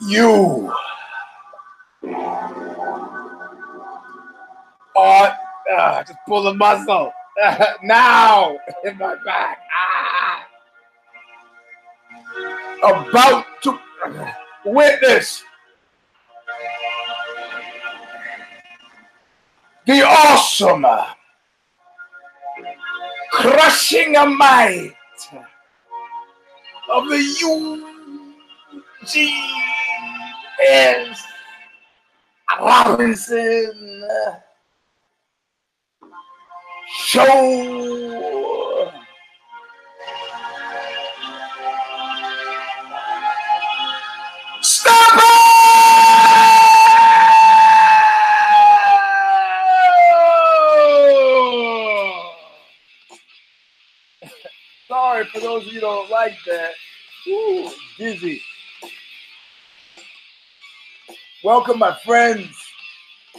You are uh, just pull the muscle now in my back. Ah. About to witness the awesome crushing a might of the Eugene S. Robinson uh, Show. Stop it! Sorry for those of you who don't like that. Ooh, dizzy. Welcome, my friends,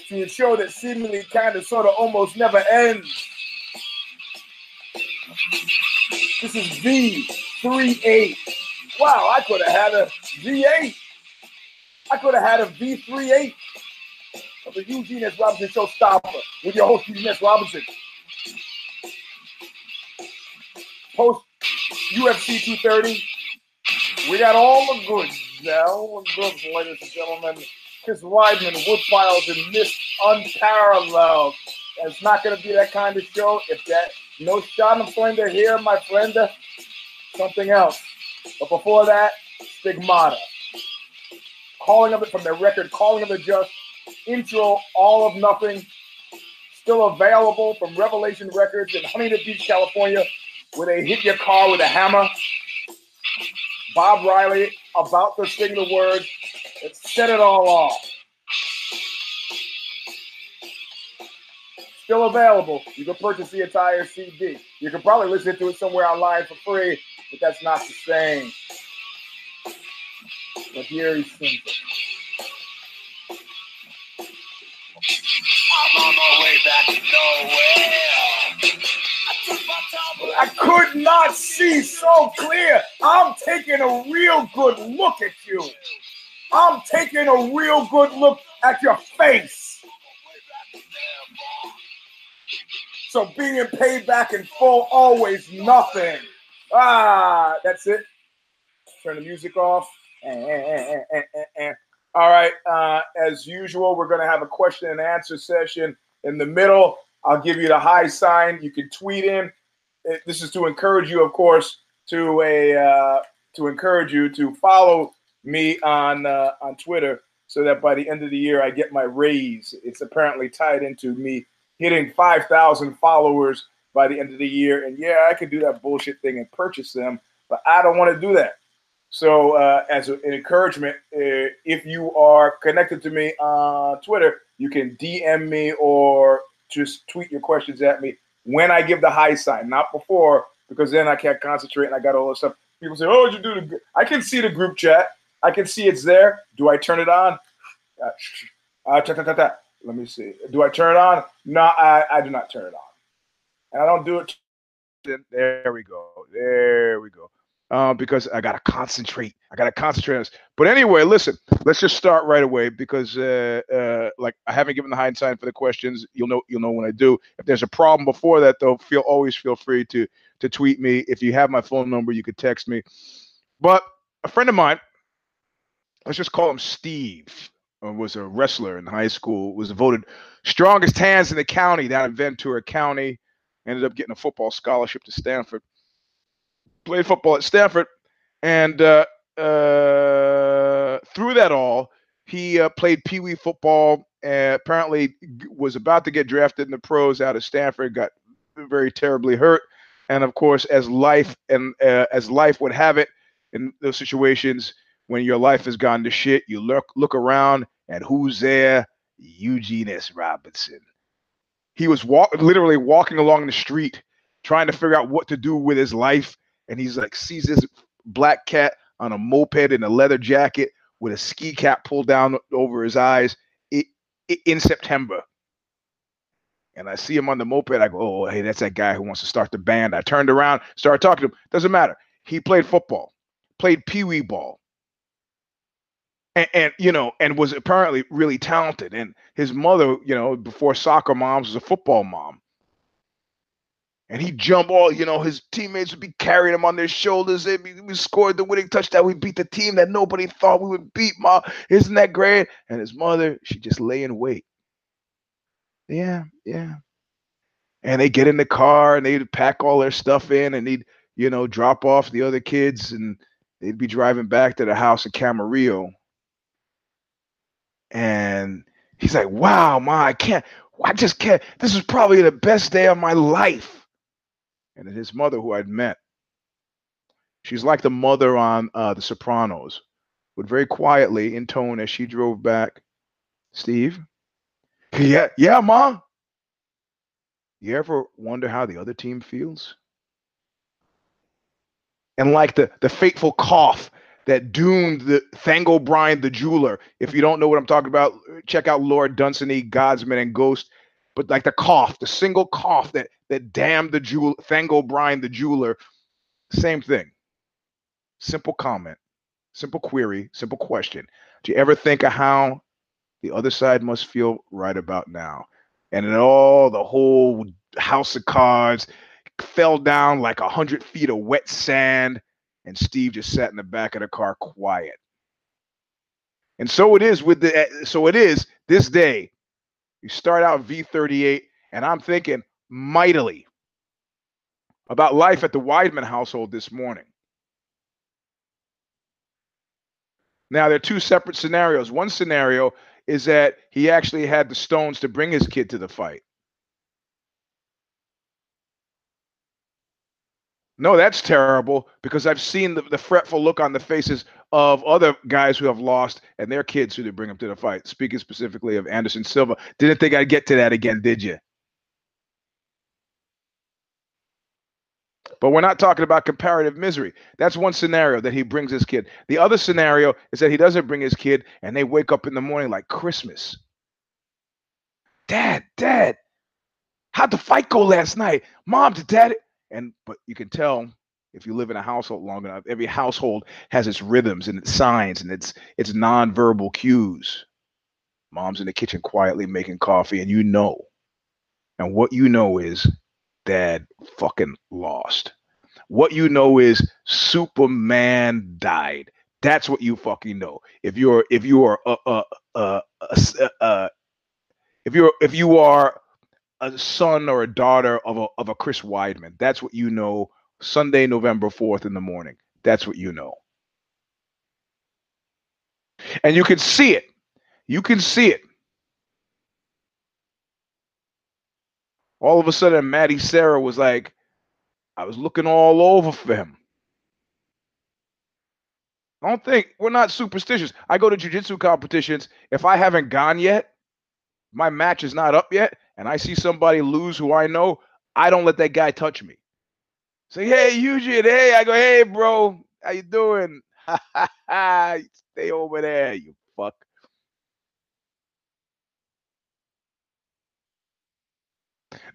to a show that seemingly kind of, sort of, almost never ends. This is V38. Wow, I could have had a V8. I could have had a V38 of the Eugene S. Robinson Show Stomper with your host, Eugene S. Robinson. Post UFC 230. We got all the goods now. All the goods, ladies and gentlemen. Chris Weidman, Woodpiles, and Miss Unparalleled. It's not going to be that kind of show. If that, no shot Sean Flender here, my friend, uh, something else. But before that, Stigmata. Calling of it from the record, Calling of the Just, intro, All of Nothing, still available from Revelation Records in Huntington Beach, California, where they hit your car with a hammer. Bob Riley about to sing the words set it all off. Still available. You can purchase the entire CD. You can probably listen to it somewhere online for free, but that's not the same. But here he sings it. I'm on my way back to nowhere. I could not see so clear. I'm taking a real good look at you. I'm taking a real good look at your face. So being paid back in full, always nothing. Ah, that's it. Turn the music off. Eh, eh, eh, All right. Uh, as usual, we're going to have a question and answer session in the middle. I'll give you the high sign. You can tweet in. This is to encourage you, of course, to a uh, to encourage you to follow me on uh, on Twitter, so that by the end of the year I get my raise. It's apparently tied into me hitting five thousand followers by the end of the year. And yeah, I could do that bullshit thing and purchase them, but I don't want to do that. So, uh, as an encouragement, uh, if you are connected to me on Twitter, you can DM me or just tweet your questions at me when I give the high sign, not before, because then I can't concentrate and I got all this stuff. People say, "Oh, you do the?" I can see the group chat. I can see it's there. Do I turn it on? Uh, uh, ta, ta, ta. Let me see. Do I turn it on? No, I, I do not turn it on, and I don't do it. There we go. There we go uh, because I gotta concentrate. I gotta concentrate on this. But anyway, listen, let's just start right away because, uh, uh, like, I haven't given the hindsight for the questions. You'll know, you'll know when I do. If there's a problem before that, though, feel always feel free to to tweet me. If you have my phone number, you could text me. But a friend of mine, let's just call him Steve, uh, was a wrestler in high school. Was voted strongest hands in the county down in Ventura County. Ended up getting a football scholarship to Stanford played football at Stanford, and uh, uh, through that all, he uh, played Pee Wee football. And apparently, was about to get drafted in the pros out of Stanford. Got very terribly hurt, and of course, as life and uh, as life would have it, in those situations, when your life has gone to shit, you look look around and who's there? Eugene S. Robinson. He was walk, literally walking along the street, trying to figure out what to do with his life and he's like sees this black cat on a moped in a leather jacket with a ski cap pulled down over his eyes in September. And I see him on the moped. I go, oh, hey, that's that guy who wants to start the band. I turned around, started talking to him. Doesn't matter. He played football, played pee wee ball. And, and you know, and was apparently really talented. And his mother, you know, before soccer moms, was a football mom. And he'd jump all, you know, his teammates would be carrying him on their shoulders. They be, we scored the winning touchdown. We beat the team that nobody thought we would beat. Ma, isn't that great? And his mother, she just lay in wait. Yeah, yeah. And they get in the car and they'd pack all their stuff in and they'd, you know, drop off the other kids and they'd be driving back to the house in Camarillo. And he's like, wow, ma, I can't, I just can't. This is probably the best day of my life and his mother, who I'd met. She's like the mother on uh, The Sopranos, would very quietly intone as she drove back, Steve. Yeah, yeah, ma. You ever wonder how the other team feels? And like the the fateful cough that doomed the Thangobrind the jeweler. If you don't know what I'm talking about, check out Lord Dunsany, Godsman, and Ghost but like the cough, the single cough that that damned the jewel Thangobrind, the jeweler, same thing. Simple comment, simple query, simple question. Do you ever think of how the other side must feel right about now? And then all the whole house of cards fell down like a hundred feet of wet sand, and Steve just sat in the back of the car quiet. And so it is with the eh, so it is this day you start out V38, and I'm thinking mightily about life at the Weidman household this morning. Now, there are two separate scenarios. One scenario is that he actually had the stones to bring his kid to the fight. No, that's terrible because I've seen the, the, fretful look on the faces of other guys who have lost and their kids who they bring them to the fight. Speaking specifically of Anderson Silva. Didn't think I'd get to that again, did you? But we're not talking about comparative misery. That's one scenario that he brings his kid. The other scenario is that he doesn't bring his kid and they wake up in the morning like Christmas. Dad, dad, how'd the fight go last night? Mom, did dad? And but you can tell if you live in a household long enough every household has its rhythms and its signs and its its nonverbal cues. Mom's in the kitchen quietly making coffee and you know. And what you know is dad fucking lost. What you know is superman died. That's what you fucking know. If you're if you are uh, uh, uh, uh, uh if you're if you are a son or a daughter of a of a Chris Weidman. That's what you know Sunday, November 4th in the morning. That's what you know. And you can see it. You can see it. All of a sudden, Matty Serra was like, I was looking all over for him. I don't think we're not superstitious. I go to jujitsu competitions. If I haven't gone yet, my match is not up yet, and I see somebody lose who I know, I don't let that guy touch me. Say, hey, Eugene, hey, I go, hey, bro, how you doing? Stay over there, you fuck.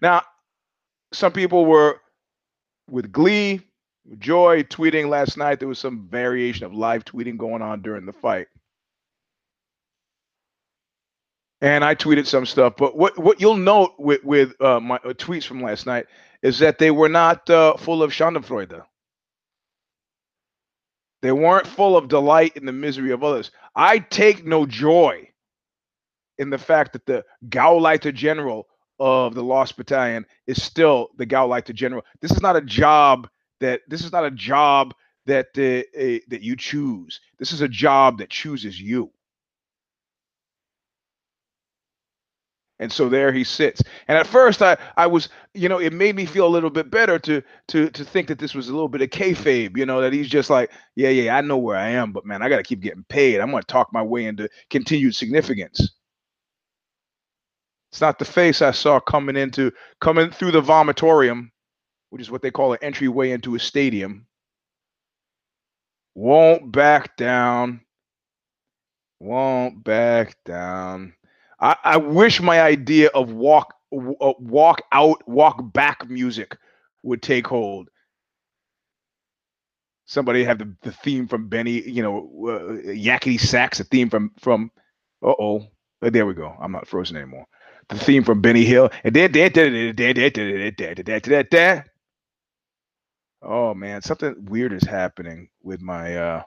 Now, some people were with glee, joy, tweeting last night. There was some variation of live tweeting going on during the fight and I tweeted some stuff. But what what you'll note with with uh, my uh, tweets from last night is that they were not uh, full of Schadenfreude. They weren't full of delight in the misery of others. I take no joy in the fact that the Gauleiter General of the Lost Battalion is still the Gauleiter General. This is not a job that this is not a job that uh, that you choose. This is a job that chooses you. And so there he sits. And at first, I, I was, you know, it made me feel a little bit better to to to think that this was a little bit of kayfabe, you know, that he's just like, yeah, yeah, I know where I am, but man, I got to keep getting paid. I'm going to talk my way into continued significance. It's not the face I saw coming into coming through the vomitorium, which is what they call an entryway into a stadium. Won't back down. Won't back down. I, I wish my idea of walk uh, walk out, walk back music would take hold. somebody have the, the theme from Benny, you know, uh, Yakety Sax, the theme from from. Uh oh, there we go. I'm not frozen anymore. The theme from Benny Hill, and then Oh man, something weird is happening with my. uh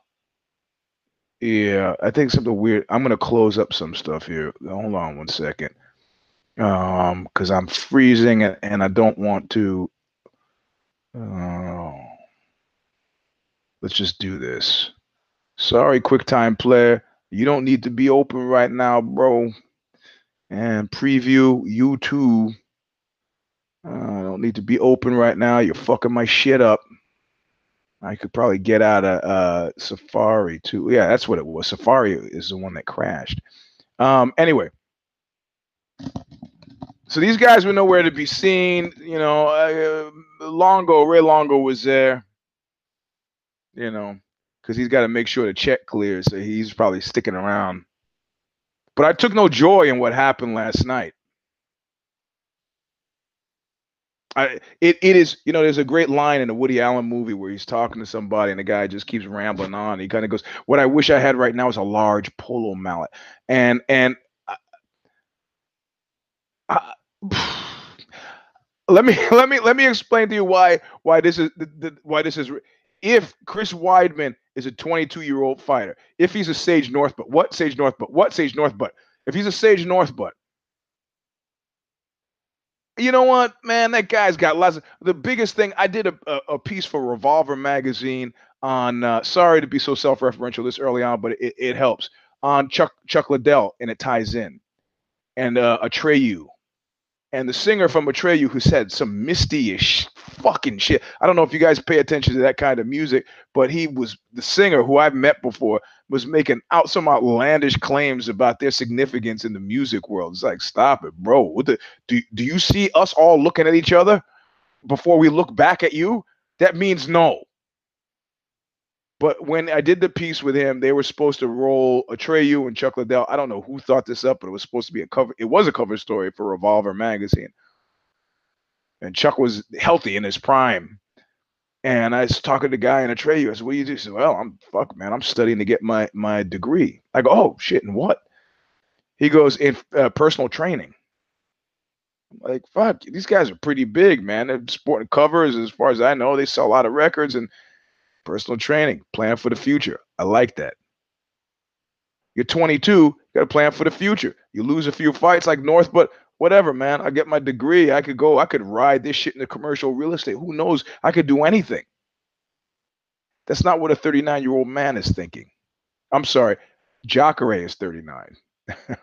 Yeah, I think something weird. I'm gonna close up some stuff here. Hold on one second, um, because I'm freezing and, and I don't want to. Uh, let's just do this. Sorry, QuickTime player. You don't need to be open right now, bro. And preview YouTube. Uh, I don't need to be open right now. You're fucking my shit up. I could probably get out of uh, Safari too. Yeah, that's what it was. Safari is the one that crashed. Um, anyway, so these guys were nowhere to be seen. You know, uh, Longo, Ray Longo was there. You know, because he's got to make sure the check clears. So he's probably sticking around. But I took no joy in what happened last night. I, it, it is, you know, there's a great line in a Woody Allen movie where he's talking to somebody and the guy just keeps rambling on. He kind of goes, "What I wish I had right now is a large polo mallet." And and I, I, let me let me let me explain to you why why this is why this is if Chris Weidman is a 22 year old fighter, if he's a Sage Northcutt, what Sage Northcutt? What Sage Northcutt? If he's a Sage Northcutt, you know what, man? That guy's got lots of. The biggest thing I did a, a, a piece for Revolver magazine on. Uh, sorry to be so self referential this early on, but it, it helps on Chuck Chuck Liddell, and it ties in, and uh, Atreyu and the singer from Atreyu who said some misty-ish fucking shit. I don't know if you guys pay attention to that kind of music, but he was the singer who I've met before was making out some outlandish claims about their significance in the music world. It's like, stop it, bro. What the do do you see us all looking at each other before we look back at you? That means no. But when I did the piece with him, they were supposed to roll Atreyu and Chuck Liddell. I don't know who thought this up, but it was supposed to be a cover. It was a cover story for Revolver magazine. And Chuck was healthy in his prime. And I was talking to the guy in Atreyu. I said, What do you do? He said, Well, I'm fuck, man. I'm studying to get my my degree. I go, Oh shit, and what? He goes, in uh, personal training. I'm like, fuck, these guys are pretty big, man. They're sporting covers, as far as I know. They sell a lot of records and personal training, plan for the future. I like that. You're 22, got to plan for the future. You lose a few fights like North, but whatever, man. I get my degree. I could go, I could ride this shit in the commercial real estate. Who knows? I could do anything. That's not what a 39 year old man is thinking. I'm sorry, Jacare is 39.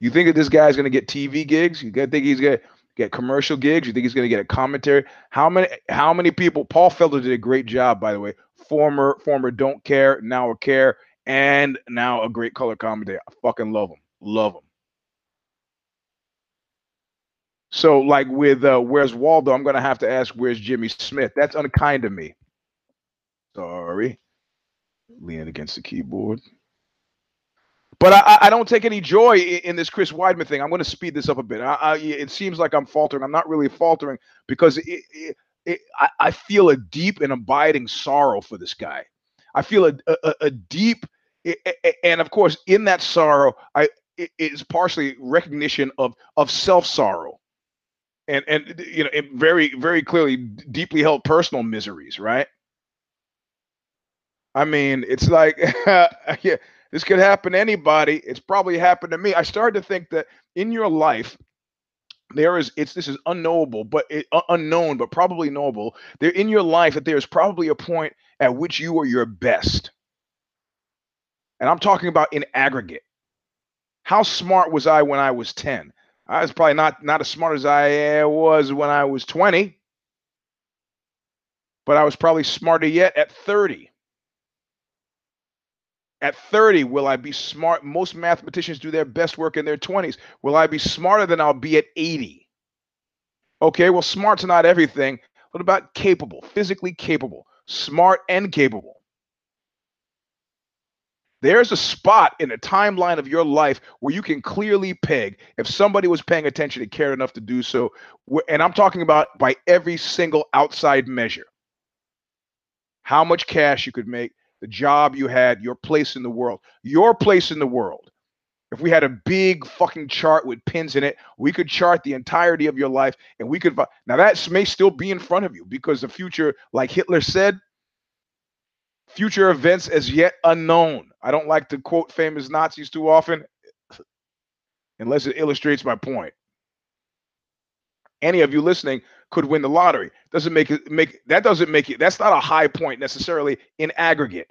you think that this guy's going to get TV gigs? You think he's going to get commercial gigs? You think he's going to get a commentary? How many how many people? Paul Felder did a great job, by the way. Former former don't care, now a care, and now a great color commentator. I fucking love him, love him. So like with uh, where's Waldo? I'm going to have to ask where's Jimmy Smith. That's unkind of me. Sorry, leaning against the keyboard. But I, I, don't take any joy in, this Chris Weidman thing. I'm going to speed this up a bit. I, I, it seems like I'm faltering. I'm not really faltering because it, it, it, I, feel a deep and abiding sorrow for this guy. I feel a, a, a deep, and of course, in that sorrow, I is partially recognition of of self sorrow, and and you know, very very clearly deeply held personal miseries. Right. I mean, it's like yeah this could happen to anybody. It's probably happened to me. I started to think that in your life, there is it's this is unknowable but it, uh, unknown but probably knowable. There in your life that there's probably a point at which you are your best. And i'm talking about in aggregate. How smart was i when i was 10 i was probably not not as smart as i was when i was 20 but i was probably smarter yet at 30 at 30, will I be smart? Most mathematicians do their best work in their 20s. Will I be smarter than I'll be at 80? Okay, well, smart's not everything. What about capable, physically capable, smart and capable? There's a spot in the timeline of your life where you can clearly peg if somebody was paying attention and cared enough to do so. And I'm talking about by every single outside measure. how much cash you could make, the job you had, your place in the world, your place in the world. If we had a big fucking chart with pins in it, we could chart the entirety of your life and we could. Now, that may still be in front of you because the future, like Hitler said, future events as yet unknown. I don't like to quote famous Nazis too often unless it illustrates my point. Any of you listening could win the lottery. Doesn't make it make that doesn't make it that's not a high point necessarily in aggregate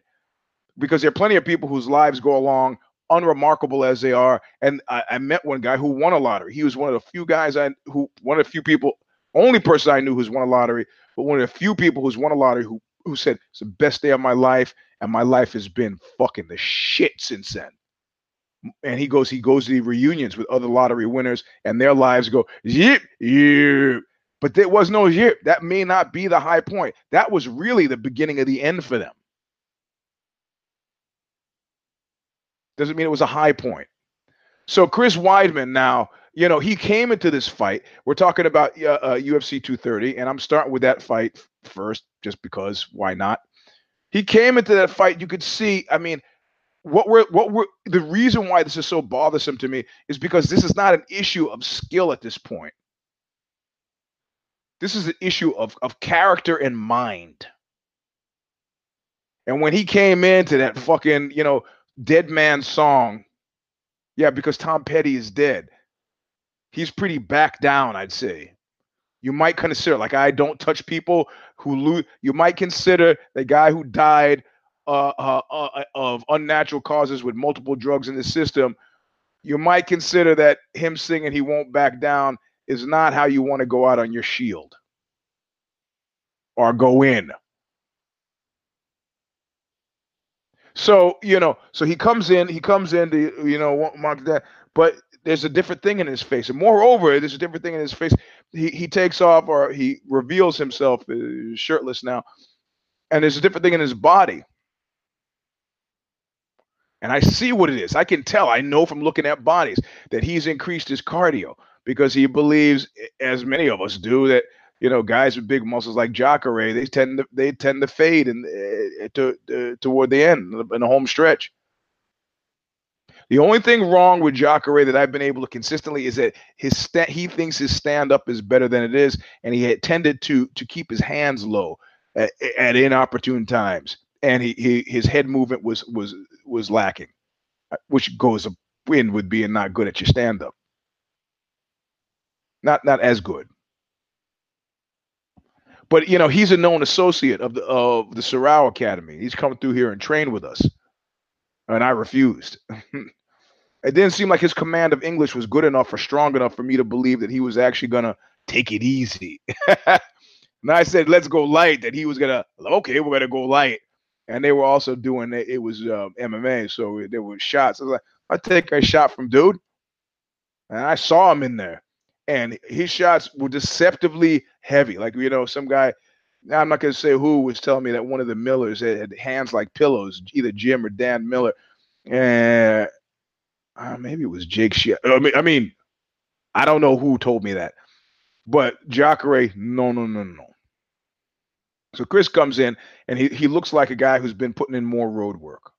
because there are plenty of people whose lives go along unremarkable as they are. And I, I, met one guy who won a lottery. He was one of the few guys I who one of the few people, only person I knew who's won a lottery, but one of the few people who's won a lottery who who said it's the best day of my life, and my life has been fucking the shit since then. And he goes, he goes to the reunions with other lottery winners, and their lives go yip yip. But there was no yip. That may not be the high point. That was really the beginning of the end for them. Doesn't mean it was a high point. So Chris Weidman now, you know, he came into this fight. We're talking about uh, uh, UFC 230, and I'm starting with that fight first, just because why not? He came into that fight. You could see. I mean, what we're what we're the reason why this is so bothersome to me is because this is not an issue of skill at this point. This is an issue of of character and mind. And when he came into that fucking, you know, Dead Man song. Yeah, because Tom Petty is dead. He's pretty back down, I'd say. You might consider, like, I don't touch people who lose. You might consider the guy who died uh, uh, uh, of unnatural causes with multiple drugs in the system. You might consider that him singing "He Won't Back Down" is not how you want to go out on your shield or go in. So you know, so he comes in, he comes in to you know mark that, but there's a different thing in his face, and moreover, there's a different thing in his face. He he takes off or he reveals himself uh, shirtless now, and there's a different thing in his body. And I see what it is. I can tell. I know from looking at bodies that he's increased his cardio because he believes, as many of us do, that you know, guys with big muscles like Jacare, they tend to they tend to fade and uh, to, toward the end in the home stretch. The only thing wrong with Jacare that I've been able to consistently is that his sta- he thinks his stand up is better than it is, and he had tended to to keep his hands low at, at inopportune times, and he, he his head movement was was was lacking, uh, which goes in with being not good at your stand up. Not not as good. But you know, he's a known associate of the of the Sorrow Academy. He's come through here and trained with us, and I refused. it didn't seem like his command of English was good enough or strong enough for me to believe that he was actually gonna take it easy. and I said, "Let's go light." That he was gonna, okay, we're gonna go light. And they were also doing it. It was um, MMA, so there were shots. I was like, I take a shot from dude, and I saw him in there and his shots were deceptively heavy. Like you know, some guy. Now I'm not going to say who was telling me that one of the Millers had, had hands like pillows, either Jim or Dan Miller, and uh, maybe it was Jake. She- I mean, I mean, I don't know who told me that, but Jacare, no, no, no, no. So Chris comes in and he, he looks like a guy who's been putting in more road work.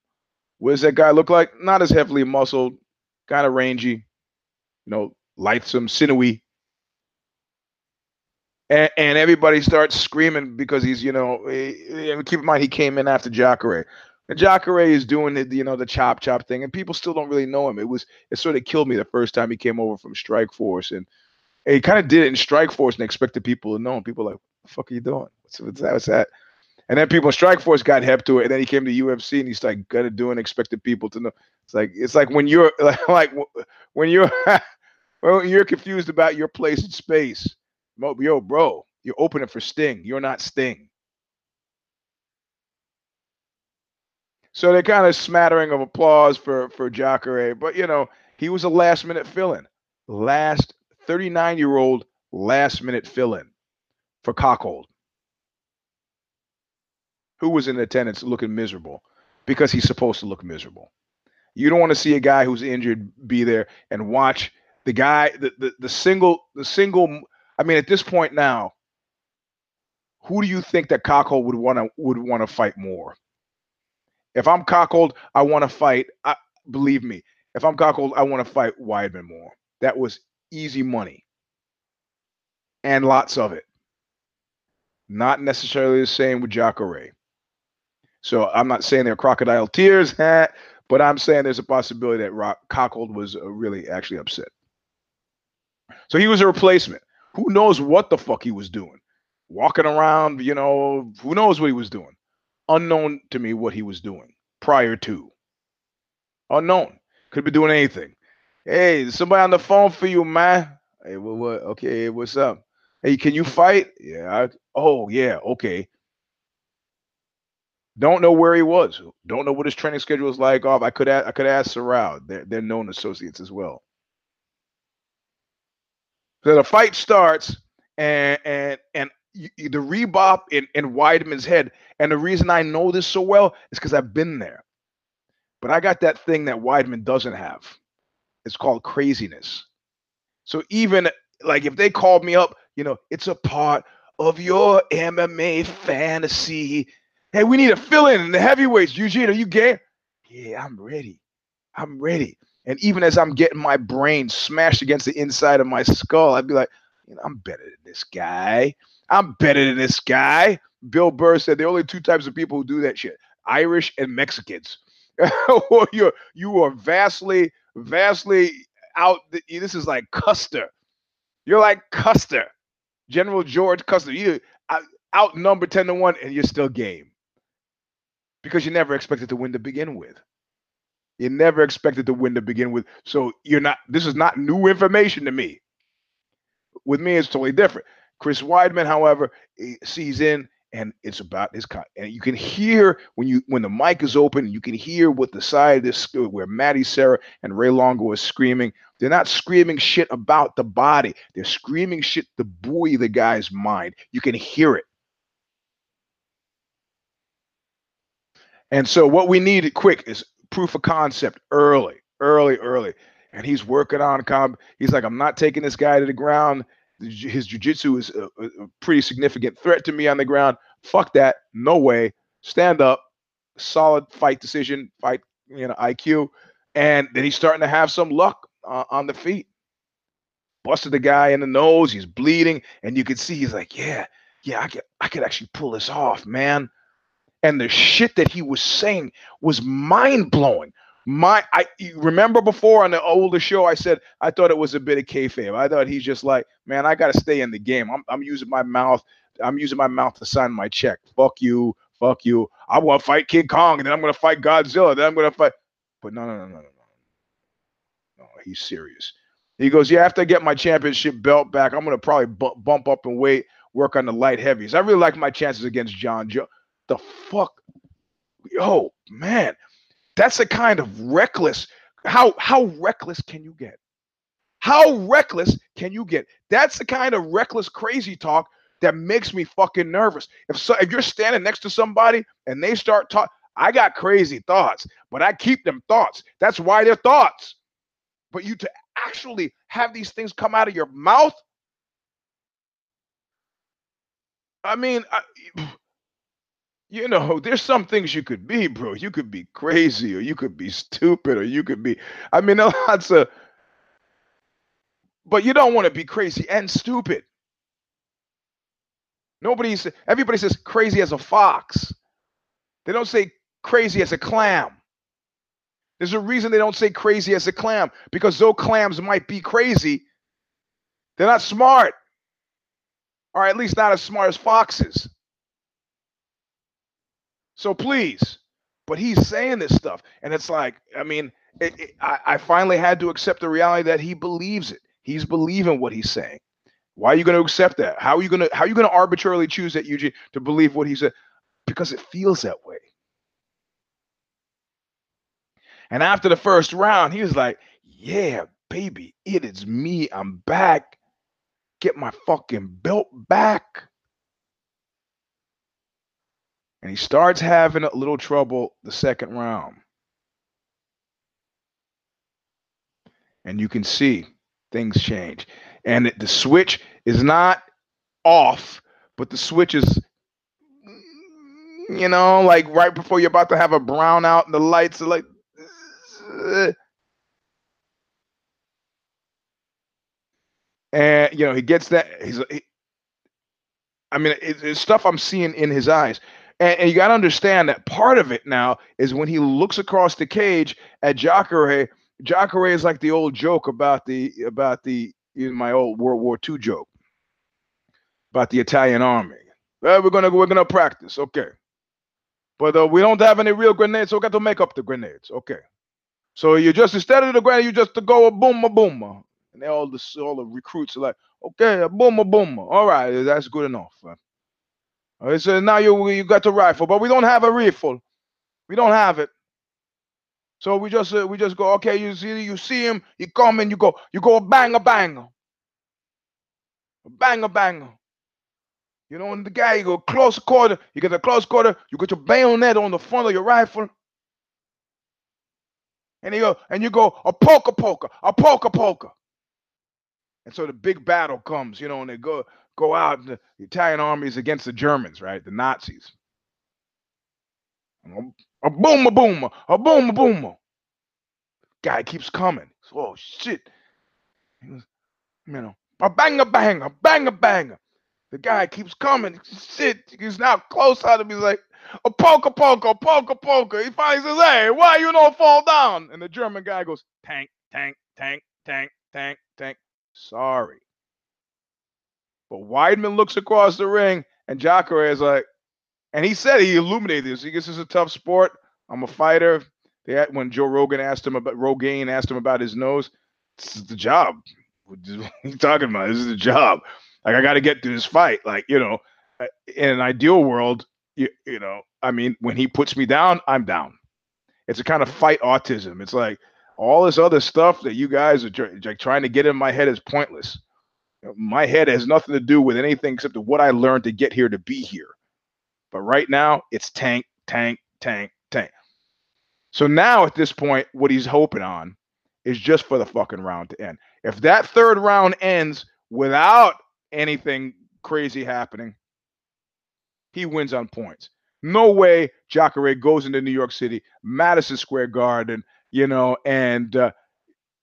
What does that guy look like? Not as heavily muscled, kind of rangy, you know, lithesome, sinewy. And, and everybody starts screaming because he's, you know, he, keep in mind he came in after Jacare. And Jacare is doing the, you know, the chop chop thing, and people still don't really know him. It was it sort of killed me the first time he came over from Strikeforce, and, he kind of did it in Strikeforce and expected people to know him. People like, what the fuck are you doing? What's, what's that? What's that? And then people in Strikeforce got hep to it, and then he came to UFC and he's like, "Gonna do and expected people to know." It's like it's like when you're like, like when you're well, you're confused about your place in space. Yo, bro, you're opening for Sting. You're not Sting. So they're kind of smattering of applause for for Jacare, but you know he was a last minute fill-in, last 39 year old last minute fill-in for Rockhold, who was in attendance looking miserable because he's supposed to look miserable. You don't want to see a guy who's injured be there and watch the guy, the, the the single, the single. I mean, at this point now, who do you think that Rockhold would want to would want to fight more? If I'm Rockhold, I want to fight. I, believe me, if I'm Rockhold, I want to fight Weidman more. That was easy money and lots of it. Not necessarily the same with Jacare. So I'm not saying they're crocodile tears, but I'm saying there's a possibility that Rock Rockhold was uh, really actually upset. So he was a replacement. Who knows what the fuck he was doing? Walking around, you know, who knows what he was doing? Unknown to me what he was doing prior to. Unknown. Could be doing anything. Hey, somebody on the phone for you, man. Hey, what, what? Okay, what's up? Hey, can you fight? Yeah. I, oh, yeah. Okay. Don't know where he was. Don't know what his training schedule was like. Off. I could ask, I could ask Sorrell. They're, they're known associates as well. So the fight starts, and and and you, the rebop in, in Weidman's head. And the reason I know this so well is because I've been there. But I got that thing that Weidman doesn't have. It's called craziness. So even like if they called me up, you know, it's a part of your MMA fantasy. Hey, we need to fill in in the heavyweights. Eugene, are you game? Yeah, I'm ready. I'm ready. And even as I'm getting my brain smashed against the inside of my skull, I'd be like, you know, I'm better than this guy. I'm better than this guy. Bill Burr said there are only two types of people who do that shit Irish and Mexicans. you're, you are vastly, vastly out. This is like Custer. You're like Custer, General George Custer. You uh, outnumbered 10 to 1, and you're still game because you never expected to win to begin with. You never expected to win to begin with. So you're not, this is not new information to me. With me, it's totally different. Chris Weidman, however, sees in and it's about his and you can hear when you when the mic is open you can hear what the side of this where Matty Serra and Ray Longo is screaming they're not screaming shit about the body they're screaming shit to buoy the guy's mind you can hear it and so what we need quick is proof of concept early early early and he's working on comp he's like i'm not taking this guy to the ground his jujitsu is a, a, pretty significant threat to me on the ground. Fuck that. No way. Stand up. Solid fight decision, fight, you know, IQ. And then he's starting to have some luck uh, on the feet. Busted the guy in the nose. He's bleeding. And you could see he's like, yeah, yeah, I could, I could actually pull this off, man. And the shit that he was saying was mind blowing my I remember before on the older show I said I thought it was a bit of kayfabe. I thought he's just like, man, I got to stay in the game. I'm I'm using my mouth. I'm using my mouth to sign my check. Fuck you. Fuck you. I want to fight King Kong, and then I'm going to fight Godzilla. Then I'm going to fight. But no, no, no, no, no, no. No, he's serious. He goes, yeah. After I get my championship belt back, I'm going to probably bu- bump up and weight, work on the light heavies. I really like my chances against Jon Joe. The fuck, yo, man. That's a kind of reckless. How how reckless can you get? How reckless can you get? That's the kind of reckless, crazy talk that makes me fucking nervous. If so, if you're standing next to somebody and they start talk, I got crazy thoughts, but I keep them thoughts. That's why they're thoughts. But you to actually have these things come out of your mouth. I mean, I, you know, there's some things you could be, bro. You could be crazy, or you could be stupid, or you could be. I mean, lots of. But you don't want to be crazy and stupid. Nobody's. Everybody says crazy as a fox. They don't say crazy as a clam. There's a reason they don't say crazy as a clam because though clams might be crazy, they're not smart, or at least not as smart as foxes. So please, but he's saying this stuff, and it's like, I mean, it, it, I, I finally had to accept the reality that he believes it. He's believing what he's saying. Why are you going to accept that? How are you going to how are you going to arbitrarily choose that Eugene to believe what he said? Because it feels that way. And after the first round, he was like, "Yeah, baby, it is me. I'm back. Get my fucking belt back." And he starts having a little trouble the second round. And you can see things change. And the switch is not off, but the switch is you know, like right before you're about to have a brownout and the lights are like. And you know he gets that. He's. He, I mean, it, it's stuff I'm seeing in his eyes. And, and you got to understand that part of it now is when he looks across the cage at Jacare. Jacare is like the old joke about the about the in my old World War II joke about the Italian army. Well, we're gonna we're gonna practice, okay. But uh, we don't have any real grenades, so we got to make up the grenades, okay. So you just instead of the grenade, you just to go a boom a boom, and all the all the recruits are like, okay, a boom a boom, all right, that's good enough. All right, so now you you got the rifle, but we don't have a rifle. We don't have it. So we just uh, we just go, okay, you see you see him, you come and you go, you go bang a bang. Bang a bang. You know, and the guy, you go close quarter, you get a close quarter, you get your bayonet on the front of your rifle. And you go, and you go, a poker poker, a poker poker. And so the big battle comes, you know, and they go go out, the Italian army is against the Germans, right? The Nazis. A boom, a boom, a boom, a boom. Guy keeps coming. Oh shit. You know, a bang a bang, a bang a bang. The guy keeps coming. Shit, he's now close out of me. He's like, a poker, poker, poker, poker. He finally says, hey, why you don't fall down? And the German guy goes, tank, tank, tank, tank, tank, tank. Sorry. But Weidman looks across the ring, and Jacare is like, and he said he illuminated this. He this is a tough sport. I'm a fighter. They had, when Joe Rogan asked him about Rogaine asked him about his nose, this is the job. What are you talking about? This is the job. Like I got to get through this fight. Like you know, uh, in an ideal world, you, you know, I mean, when he puts me down, I'm down. It's a kind of fight autism. It's like all this other stuff that you guys are like trying to get in my head is pointless. My head has nothing to do with anything except what I learned to get here to be here. But right now, it's tank, tank, tank, tank. So now at this point, what he's hoping on is just for the fucking round to end. If that third round ends without anything crazy happening, he wins on points. No way Jacare goes into New York City, Madison Square Garden, you know, and uh,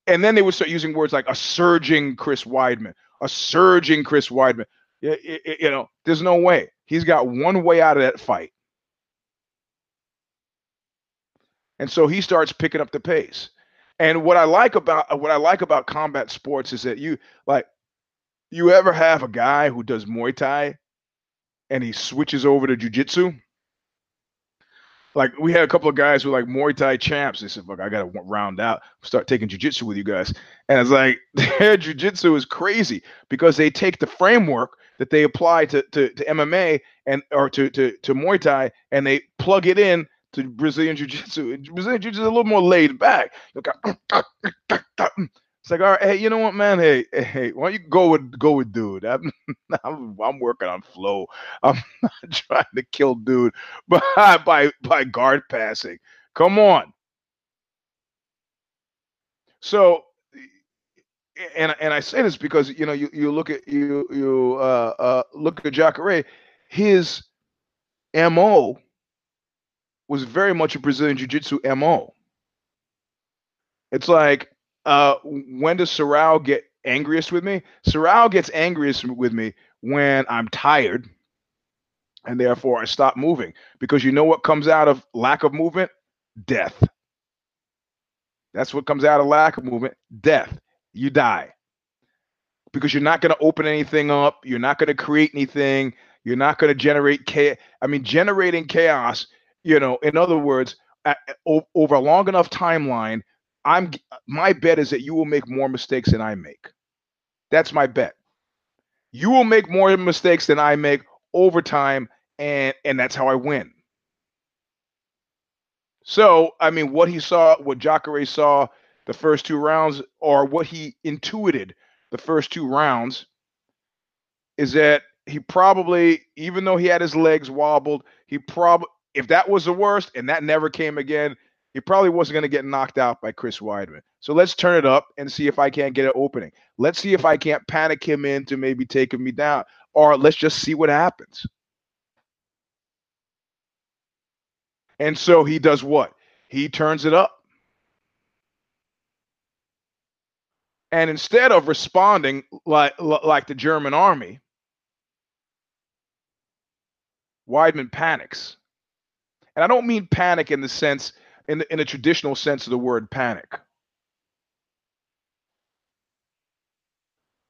and then they would start using words like a surging Chris Weidman, a surging Chris Weidman. You, you know, there's no way. He's got one way out of that fight. And so he starts picking up the pace. And what I like about uh, what I like about combat sports is that you like you ever have a guy who does Muay Thai and he switches over to jujitsu? Like we had a couple of guys who were like Muay Thai champs. They said, "Look, I gotta round out, start taking jujitsu with you guys." And it's like their jujitsu is crazy because they take the framework that they apply to, to, to MMA and or to, to to Muay Thai and they plug it in to Brazilian Jiu Jitsu. Brazilian Jiu Jitsu is a little more laid back. It's like, all right, hey, you know what, man? Hey, hey, why don't you go with go with dude? I'm I'm, I'm working on flow. I'm not trying to kill dude by by by guard passing. Come on. So and and I say this because you know you you look at you you uh uh look at Jacare, his MO was very much a Brazilian Jiu-Jitsu MO. It's like uh, when does Sorrel get angriest with me? Sorrel gets angriest with me when I'm tired and therefore I stop moving. Because you know what comes out of lack of movement? Death. That's what comes out of lack of movement death. You die. Because you're not going to open anything up. You're not going to create anything. You're not going to generate chaos. I mean, generating chaos, you know, in other words, at, over a long enough timeline, I'm my bet is that you will make more mistakes than I make. That's my bet. You will make more mistakes than I make over time, and and that's how I win. So, I mean, what he saw, what Jacare saw the first two rounds, or what he intuited the first two rounds, is that he probably, even though he had his legs wobbled, he probably, if that was the worst and that never came again, he probably wasn't going to get knocked out by Chris Weidman. So let's turn it up and see if I can't get an opening. Let's see if I can't panic him into maybe taking me down, or let's just see what happens. And so he does what? He turns it up. And instead of responding like like the German army, Weidman panics. And I don't mean panic in the sense in the, in a traditional sense of the word panic.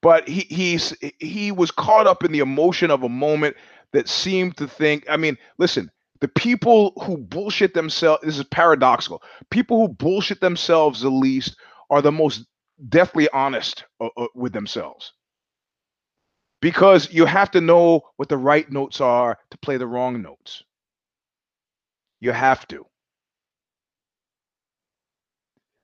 But he he's he was caught up in the emotion of a moment that seemed to think, I mean, listen, the people who bullshit themselves, this is paradoxical. People who bullshit themselves the least are the most deathly honest uh, uh, with themselves. Because you have to know what the right notes are to play the wrong notes. You have to.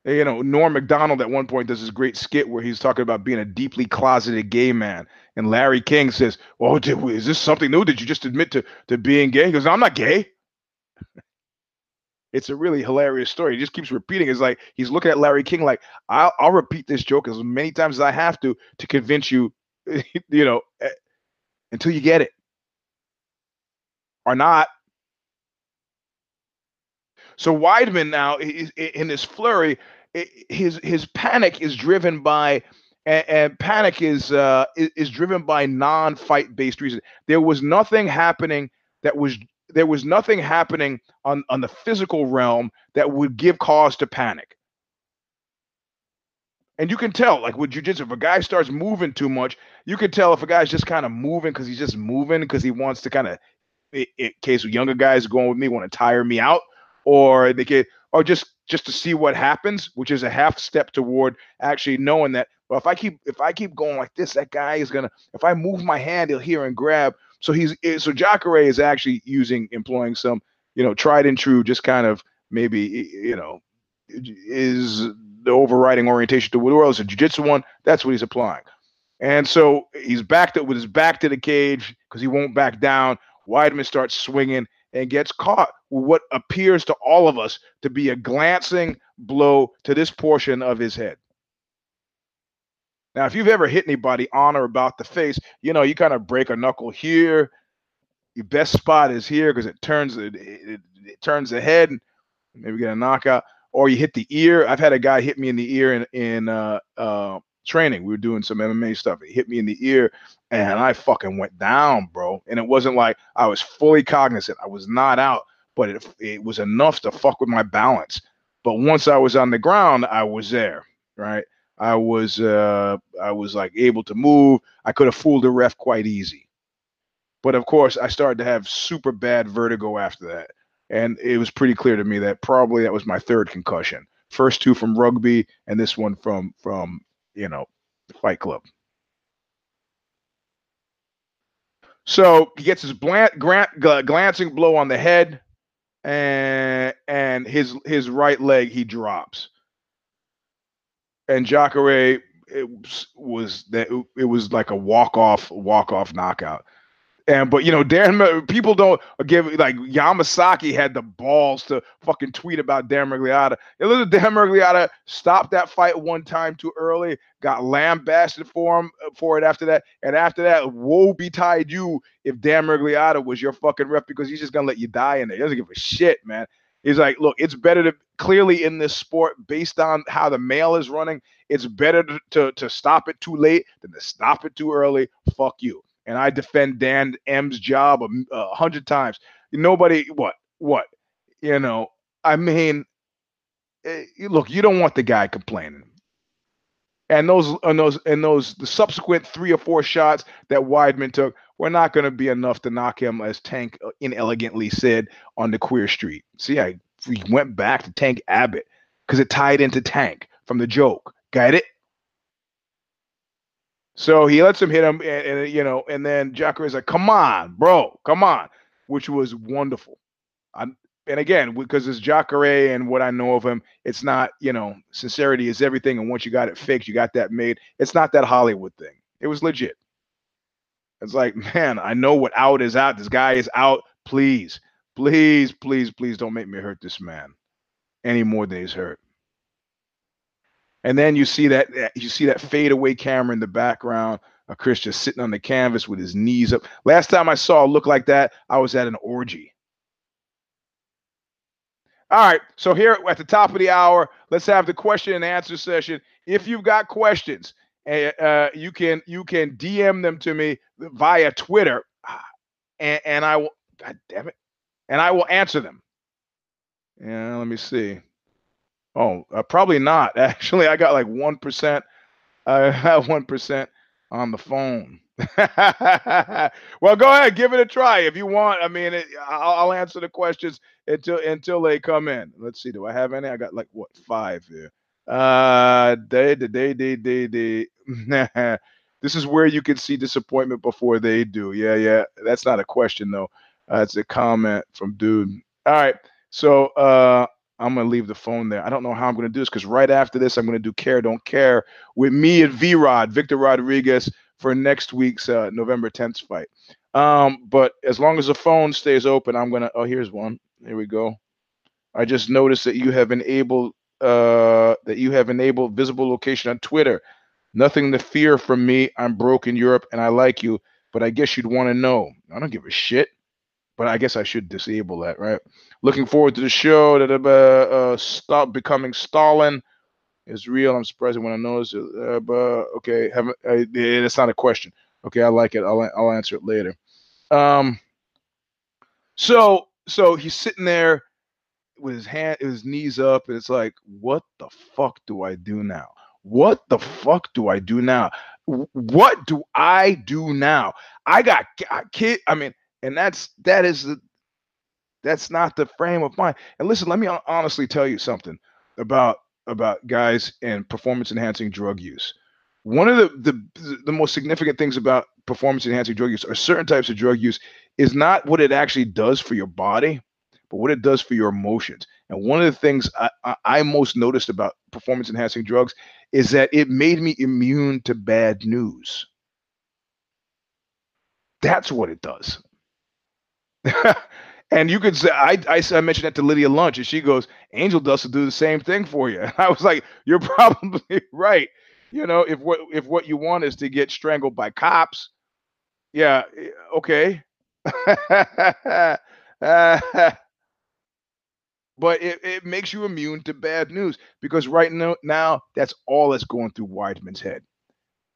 You know, Norm Macdonald at one point does this great skit where he's talking about being a deeply closeted gay man. And Larry King says, Oh, did, is this something new? Did you just admit to, to being gay? He goes, I'm not gay. it's a really hilarious story. He just keeps repeating. It's like he's looking at Larry King like, I'll, I'll repeat this joke as many times as I have to to convince you, you know, eh, until you get it. Or not. So Weidman now in this flurry, his his panic is driven by and, panic is uh, is driven by non-fight based reasons. There was nothing happening that was there was nothing happening on on the physical realm that would give cause to panic. And you can tell, like with jujitsu, if a guy starts moving too much, you can tell if a guy's just kind of moving because he's just moving because he wants to kind of, in case younger guys going with me want to tire me out, or they get or just just to see what happens, which is a half step toward actually knowing that. Well, if I keep if I keep going like this, that guy is gonna. If I move my hand, he'll hear and grab. So he's eh, so Jacare is actually using employing some you know tried and true, just kind of maybe you know is the overriding orientation to what else a jiu-jitsu one. That's what he's applying. And so he's backed up with his back to the cage because he won't back down. Weidman starts swinging and gets caught with what appears to all of us to be a glancing blow to this portion of his head. Now, if you've ever hit anybody on or about the face, you know, you kind of break a knuckle here. Your best spot is here because it turns it, it, it, turns the head, maybe get a knockout, or you hit the ear. I've had a guy hit me in the ear in in uh, uh, training. We were doing some MMA stuff. He hit me in the ear and I fucking went down, bro. And it wasn't like I was fully cognizant. I was not out, but it, it was enough to fuck with my balance. But once I was on the ground, I was there, right? I was uh I was like able to move. I could have fooled the ref quite easy. But of course, I started to have super bad vertigo after that. And it was pretty clear to me that probably that was my third concussion. First two from rugby and this one from from you know, the Fight Club. So he gets his bland, grant, glancing blow on the head, and and his his right leg he drops. And Jacare it was that it was like a walk off walk off knockout. And but you know, Darren, people don't give like Yamasaki had the balls to fucking tweet about Dan Miragliotta. And listen, Dan Miragliotta stopped that fight one time too early, got lambasted for him uh, for it after that, and after that, woe betide you if Dan Miragliotta was your fucking ref because he's just gonna let you die in there. He doesn't give a shit, man. He's like, look, it's better to clearly in this sport, based on how the mail is running, it's better to, to, to stop it too late than to stop it too early. Fuck you and I defend Dan M's job a, a hundred times. Nobody, what, what, you know? I mean, eh, look, you don't want the guy complaining. And those, and those, and those, the subsequent three or four shots that Weidman took were not going to be enough to knock him, as Tank uh, inelegantly said on the queer street. See, I we went back to Tank Abbott because it tied into Tank from the joke. Got it? So he lets him hit him, and, and you know, and then Jacare is like, "Come on, bro, come on," which was wonderful. I, and again, because it's Jacare and what I know of him, it's not, you know, sincerity is everything. And once you got it fixed, you got that made. It's not that Hollywood thing. It was legit. It's like, man, I know what out is out. This guy is out. Please, please, please, please don't make me hurt this man any more than he's hurt. And then you see that you see that fadeaway camera in the background of Chris just sitting on the canvas with his knees up. Last time I saw a look like that, I was at an orgy. All right. So here at the top of the hour, let's have the question and answer session. If you've got questions, eh, uh, you can you can DM them to me via Twitter, ah, and, and I will. God damn it, and I will answer them. Yeah. Let me see. Oh, uh, probably not. Actually, I got like one percent. I have one percent on the phone. well, go ahead, give it a try if you want. I mean, it, I'll, I'll, answer the questions until until they come in. Let's see. Do I have any? I got like what five here. Uh, they, they, they, they, they. this is where you can see disappointment before they do. Yeah, yeah. That's not a question though. Uh, it's a comment from dude. All right. So uh, I'm gonna leave the phone there. I don't know how I'm gonna do this because right after this, I'm gonna do care don't care with me and V Rod, Victor Rodriguez for next week's uh, November 10th fight. Um, but as long as the phone stays open, I'm gonna. Oh, here's one. Here we go. I just noticed that you have enabled uh, that you have enabled visible location on Twitter. Nothing to fear from me. I'm broke in Europe and I like you, but I guess you'd want to know. I don't give a shit, but I guess I should disable that, right? Looking forward to the show. That uh, uh, stop becoming Stalin is real. I'm surprised when I notice it. Uh, but okay, haven't. Uh, it's not a question. Okay, I like it. I'll I'll answer it later. Um. So so he's sitting there with his hand, his knees up, and it's like, what the fuck do I do now? What the fuck do I do now? What do I do now? I got kid. I mean, and that's that is the that's not the frame of mind. And listen, let me honestly tell you something about about guys and performance enhancing drug use. One of the, the the most significant things about performance enhancing drug use or certain types of drug use is not what it actually does for your body, but what it does for your emotions. And one of the things I, I, I most noticed about performance enhancing drugs is that it made me immune to bad news. That's what it does. And you could say, I, I, I mentioned that to Lydia Lunch, and she goes, Angel Dust will do the same thing for you. And I was like, You're probably right. You know, if what if what you want is to get strangled by cops, yeah, eh, okay. but it, it makes you immune to bad news because right now, now that's all that's going through Weidman's head.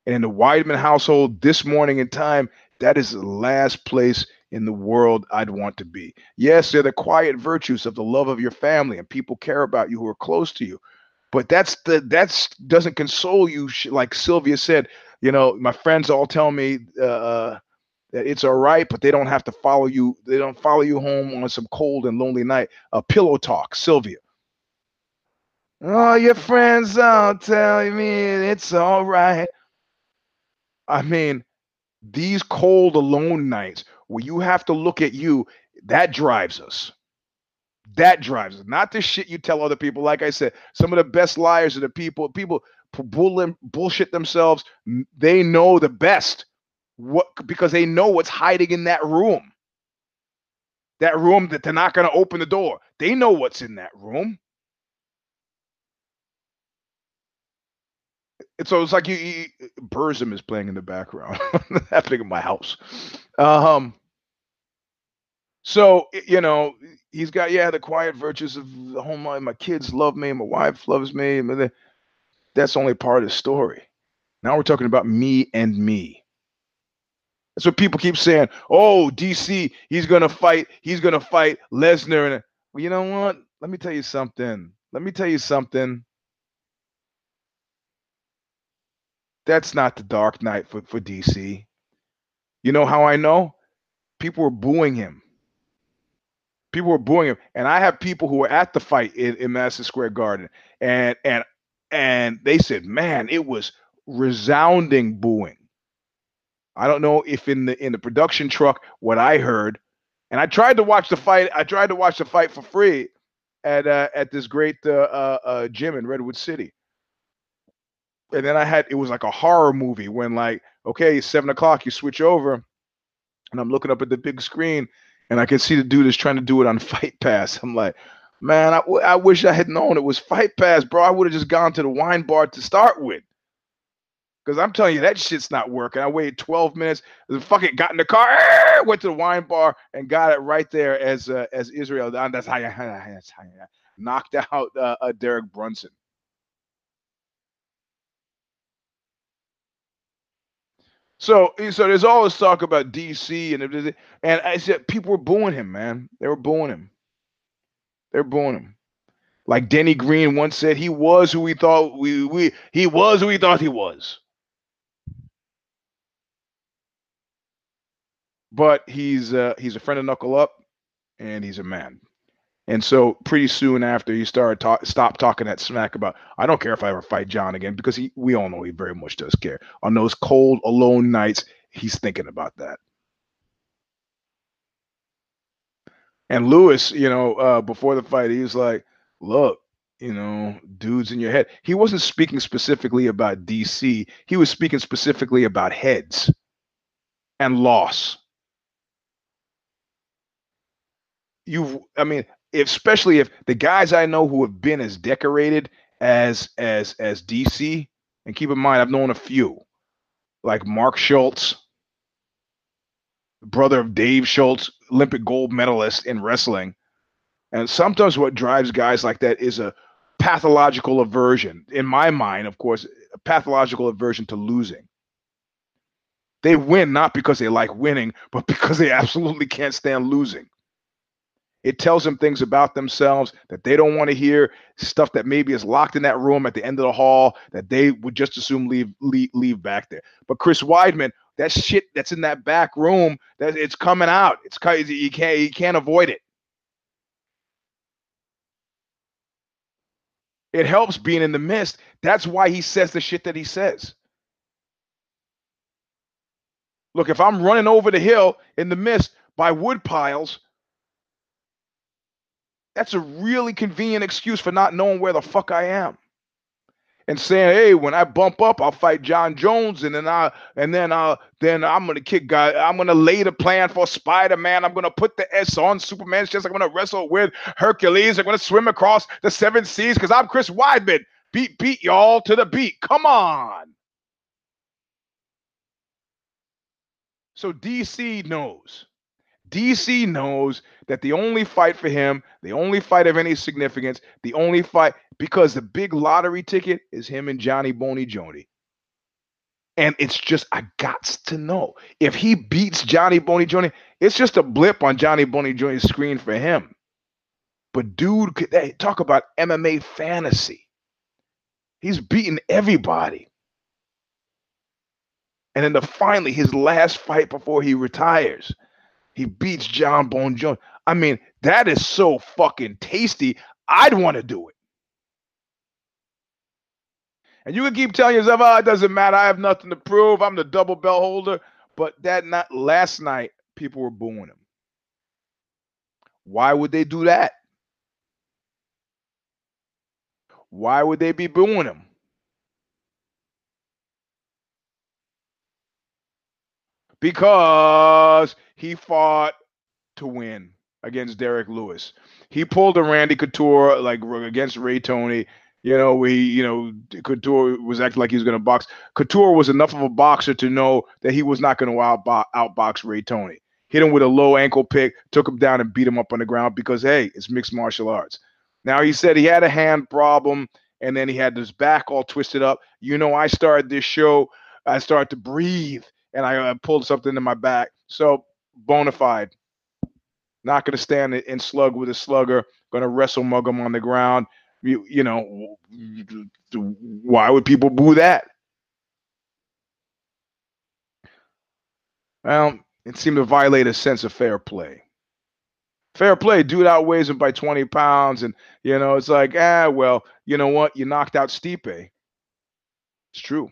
And in the Weidman household this morning in time, that is the last place in the world I'd want to be. Yes, they're the quiet virtues of the love of your family and people care about you who are close to you. But that's the that's doesn't console you like Sylvia said, you know, my friends all tell me uh, uh, that it's all right, but they don't have to follow you. They don't follow you home on some cold and lonely night. A pillow talk, Sylvia. Oh, your friends all tell me it's all right. I mean, these cold alone nights where you have to look at you, that drives us. That drives us. Not the shit you tell other people. Like I said, some of the best liars are the people, people bull, bullshit themselves. They know the best what because they know what's hiding in that room. That room that they're not going to open the door. They know what's in that room. And so it's like you, you Burzum is playing in the background, happening in my house. Um, so you know he's got yeah the quiet virtues of the home life. My kids love me, my wife loves me. That's only part of the story. Now we're talking about me and me. That's what people keep saying. Oh, DC, he's gonna fight. He's gonna fight Lesnar. And well, you know what? Let me tell you something. Let me tell you something. That's not the Dark Knight for, for DC. You know how I know? People were booing him. People were booing him. And I have people who were at the fight in, in Madison Square Garden. And and and they said, man, it was resounding booing. I don't know if in the in the production truck what I heard, and I tried to watch the fight. I tried to watch the fight for free at uh, at this great uh, uh, uh gym in Redwood City and then I had it was like a horror movie when like okay seven o'clock you switch over, and I'm looking up at the big screen and I can see the dude is trying to do it on Fight Pass. I'm like, man, I, I wish I had known it was Fight Pass, bro. I would have just gone to the wine bar to start with. Because I'm telling you, that shit's not working. I waited 12 minutes, fucking got in the car, went to the wine bar, and got it right there as uh, as Israel. That's how you, that's how you, knocked out uh, uh, Derek Brunson. So, so there's all this talk about DC and and I said people were booing him, man. They were booing him. They're booing him. Like Denny Green once said, he was who we thought we we he was who we thought he was. But he's uh, he's a friend of Knuckle Up, and he's a man. And so pretty soon after he started talk, stop talking that smack about I don't care if I ever fight John again because he we all know he very much does care. On those cold alone nights, he's thinking about that. And Lewis, you know, uh, before the fight, he was like, "Look, you know, dudes in your head." He wasn't speaking specifically about DC. He was speaking specifically about heads and loss. You've, I mean, especially if the guys I know who have been as decorated as as as DC, and keep in mind I've known a few, like Mark Schultz, brother of Dave Schultz, Olympic gold medalist in wrestling. And sometimes what drives guys like that is a pathological aversion. In my mind, of course, a pathological aversion to losing. They win not because they like winning, but because they absolutely can't stand losing. It tells them things about themselves that they don't want to hear, stuff that maybe is locked in that room at the end of the hall that they would just assume leave leave, leave back there. But Chris Weidman, that shit that's in that back room, that it's coming out. It's crazy. you can't you can't avoid it. It helps being in the mist. That's why he says the shit that he says. Look, if I'm running over the hill in the mist by wood piles, that's a really convenient excuse for not knowing where the fuck I am. And saying, hey, when I bump up, I'll fight John Jones, and then I and then I then I'm gonna kick guy. I'm gonna lay the plan for Spider-Man. I'm gonna put the S on Superman's chest. I'm gonna wrestle with Hercules. I'm gonna swim across the seven seas because I'm Chris Weidman. Beat, beat y'all to the beat. Come on. So DC knows. DC knows that the only fight for him, the only fight of any significance, the only fight because the big lottery ticket is him and Johnny Boney Joni. And it's just I got to know if he beats Johnny Boney Joni, it's just a blip on Johnny Boney Joni's screen for him. But dude, could hey, talk about MMA fantasy. He's beaten everybody. And then the finally his last fight before he retires he beats John Bone Jones. I mean, that is so fucking tasty. I'd want to do it. And you can keep telling yourself, oh, it doesn't matter. I have nothing to prove. I'm the double belt holder. But that not last night, people were booing him. Why would they do that? Why would they be booing him? Because he fought to win against Derrick Lewis. He pulled a Randy Couture like against Ray Tony. You know, he, you know, Couture was acting like he was going to box. Couture was enough of a boxer to know that he was not going to outbox, outbox Ray Tony. Hit him with a low ankle pick, took him down and beat him up on the ground because, hey, it's mixed martial arts. Now, he said he had a hand problem and then he had his back all twisted up. You know, I started this show, I started to breathe and I uh, pulled something in my back. So bona fide. Not going to stand and slug with a slugger. Going to wrestle mug him on the ground. You, you know, why would people boo that? Well, it seemed to violate a sense of fair play. Fair play, dude outweighs him by 20 pounds. And, you know, it's like, ah, well, you know what? You knocked out Stipe. It's true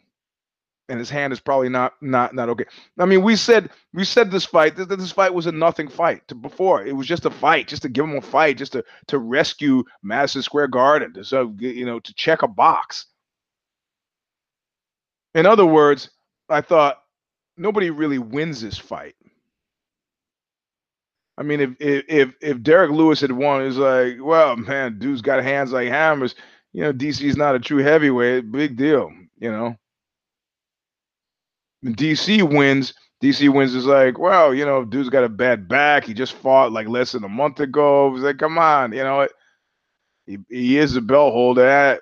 and his hand is probably not not not okay. I mean, we said we said this fight this, this fight was a nothing fight to before. It was just a fight, just to give him a fight, just to to rescue Madison Square Garden, to so you know to check a box. In other words, I thought nobody really wins this fight. I mean, if if if Derrick Lewis had won, it's like, well, man, dude's got hands like hammers. You know, DC's not a true heavyweight. Big deal, you know. DC wins. DC wins is like, well, you know, dude's got a bad back. He just fought like less than a month ago. It's like, come on, you know. He, he is a belt holder. eh.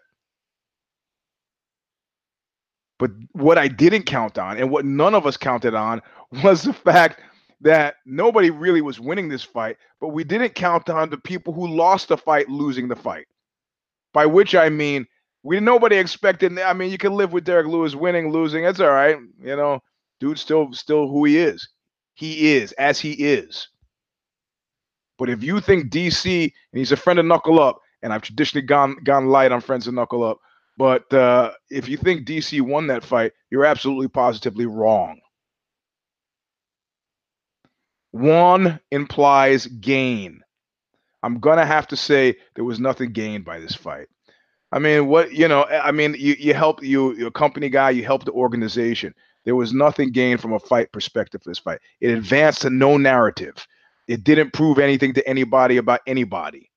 But what I didn't count on, and what none of us counted on, was the fact that nobody really was winning this fight, but we didn't count on the people who lost the fight losing the fight. By which I mean, we nobody expected. I mean, you can live with Derrick Lewis winning, losing. It's all right. You know, dude, still still who he is. He is as he is. But if you think DC and he's a friend of Knuckle Up, and I've traditionally gone gone light on friends of Knuckle Up, but uh, if you think DC won that fight, you're absolutely positively wrong. One implies gain. I'm gonna have to say there was nothing gained by this fight. I mean, what you know, I mean, you you help you you're a company guy, you help the organization. There was nothing gained from a fight perspective for this fight. It advanced to no narrative. It didn't prove anything to anybody about anybody.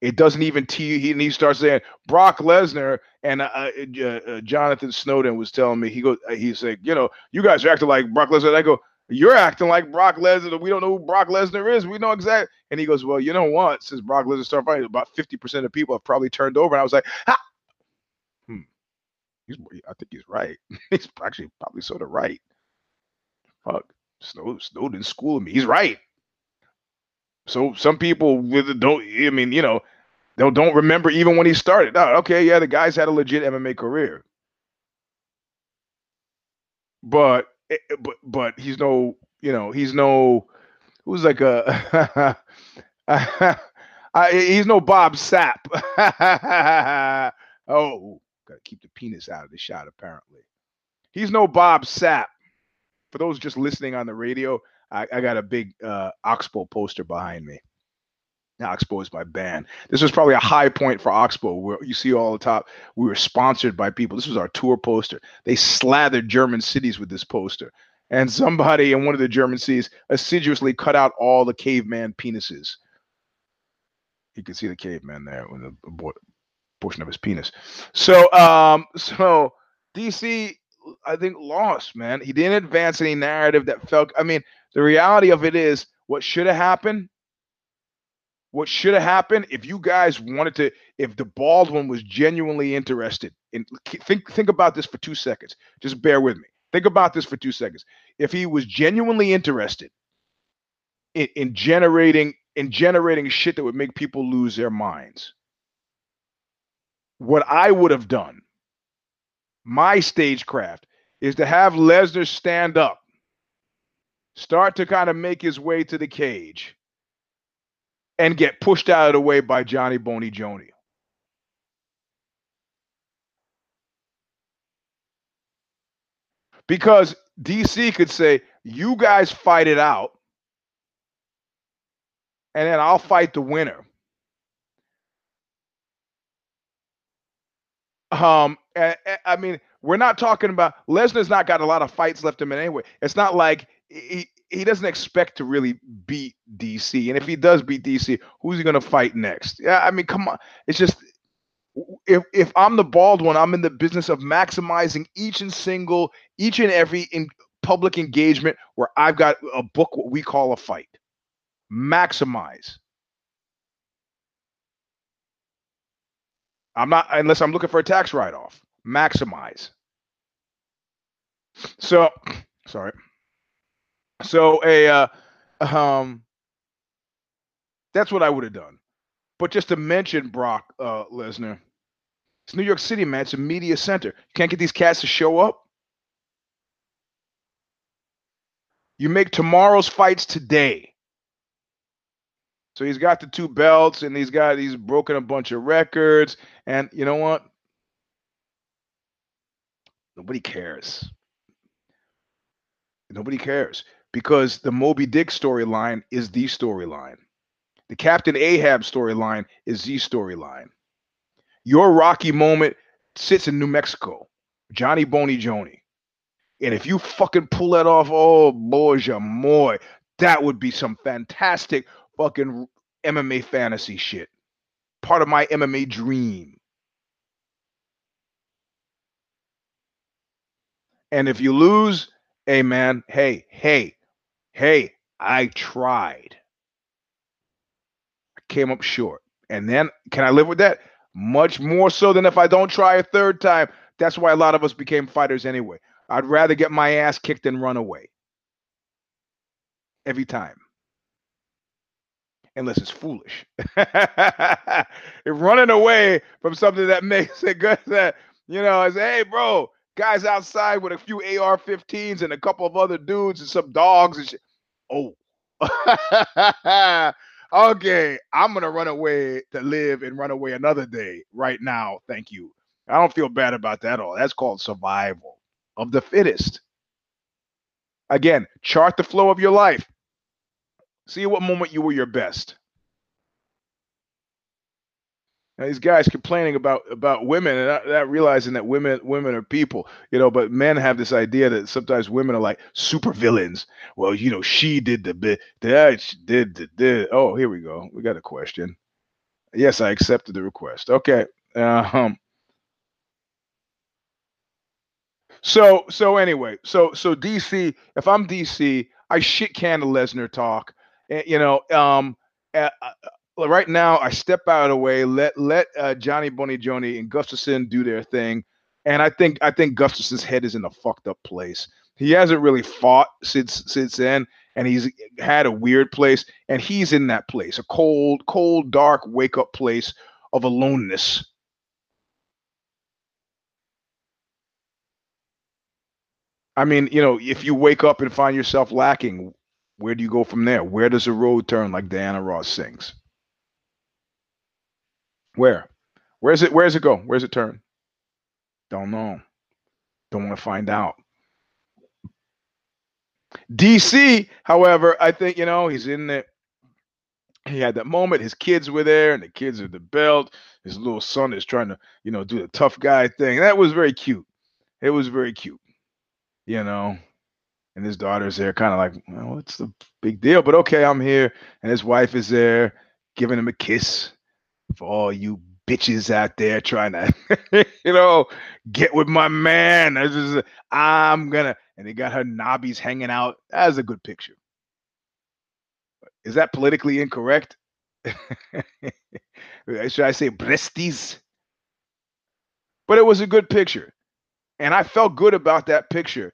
It doesn't even te- he he starts saying Brock Lesnar and uh, uh, uh, Jonathan Snowden was telling me he goes uh, he's like you know you guys are acting like Brock Lesnar. I go you're acting like Brock Lesnar. We don't know who Brock Lesnar is. We know exactly. And he goes, well, you know what? Since Brock Lesnar started fighting, about fifty percent of people have probably turned over. And I was like, ah. hmm, he's, I think he's right. he's actually probably sort of right. Fuck, Snowden, Snowden schooling me. He's right. So some people with don't. I mean, you know, they don't remember even when he started. Oh, okay, yeah, the guy's had a legit MMA career, but eh, but but he's no, you know, he's no. Who's like a he's no Bob Sapp. oh, gotta keep the penis out of the shot. Apparently, he's no Bob Sapp. For those just listening on the radio, I, I got a big uh, Oxbow poster behind me. Now, Oxbow is my band. This was probably a high point for Oxbow, where you see all the top. We were sponsored by people. This was our tour poster. They slathered German cities with this poster. And somebody in one of the German cities assiduously cut out all the caveman penises. You can see the caveman there with a, a portion of his penis. So, um, so DC, I think, lost, man. He didn't advance any narrative that felt. I mean, the reality of it is, what should have happened what should have happened if you guys wanted to if the bald one was genuinely interested in think think about this for two seconds. Just bear with me. Think about this for two seconds. If he was genuinely interested in, in generating in generating shit that would make people lose their minds what i would have done my stagecraft is to have lesnar stand up start to kind of make his way to the cage and get pushed out of the way by Johnny Boney Joni. Because DC could say, you guys fight it out, and then I'll fight the winner. Um, I, mean, we're not talking about Lesnar's not got a lot of fights left in him anyway. It's not like he, he doesn't expect to really beat DC. And if he does beat DC, who's he going to fight next? Yeah, I mean, come on. It's just if if I'm the bald one, I'm in the business of maximizing each and single, each and every in public engagement where I've got a book what we call a fight. Maximize. I'm not unless I'm looking for a tax write-off. Maximize. So, sorry. So a uh, um, that's what I would have done. But just to mention Brock uh, Lesnar, it's New York City, man. It's a media center. You can't get these cats to show up. You make tomorrow's fights today. So he's got the two belts and he's got he's broken a bunch of records. And you know what? Nobody cares. Nobody cares because the Moby Dick storyline is the storyline. The Captain Ahab storyline is the storyline. Your Rocky moment sits in New Mexico, Johnny Boney Joni. And if you fucking pull that off, oh boy, moi, that would be some fantastic fucking MMA fantasy shit. Part of my MMA dream. And if you lose, hey man, hey, hey, hey, I tried. I came up short. And then can I live with that? Much more so than if I don't try a third time. That's why a lot of us became fighters anyway. I'd rather get my ass kicked than run away. Every time. Unless it's foolish. if running away from something that makes it good that, you know, I say, hey, bro, guys outside with a few AR 15s and a couple of other dudes and some dogs and shit. Oh. okay, I'm gonna run away to live and run away another day right now. Thank you. I don't feel bad about that at all. That's called survival of the fittest. Again, chart the flow of your life. See what moment you were your best. Now, these guys complaining about about women and not, not, realizing that women women are people, you know. But men have this idea that sometimes women are like super villains. Well, you know, she did the bit, that she did the did. Oh, here we go. We got a question. Yes, I accepted the request. Okay. Um. So so anyway, so so DC. If I'm DC, I shit can the Lesnar talk. Eh, you know, um, uh, right now I step out of the way, let let uh, Johnny Boney Joni and Gustafsson do their thing, and I think I think Gustafsson's head is in a fucked up place. He hasn't really fought since since then, and he's had a weird place, and he's in that place, a cold, cold, dark wake up place of aloneness. I mean, you know, if you wake up and find yourself lacking, where do you go from there? Where does the road turn, like Diana Ross sings? Where? Where's it? Where's it go? Where's it turn? Don't know. Don't want to find out. DC, however, I think you know he's in it. He had that moment. His kids were there, and the kids are the belt. His little son is trying to, you know, do the tough guy thing. That was very cute. It was very cute, you know. And his daughter's there, kind of like, well, what's the big deal? But okay, I'm here. And his wife is there, giving him a kiss for all you bitches out there trying to, you know, get with my man. I'm gonna, and they got her knobbies hanging out. That's a good picture. Is that politically incorrect? Should I say breasties? But it was a good picture. And I felt good about that picture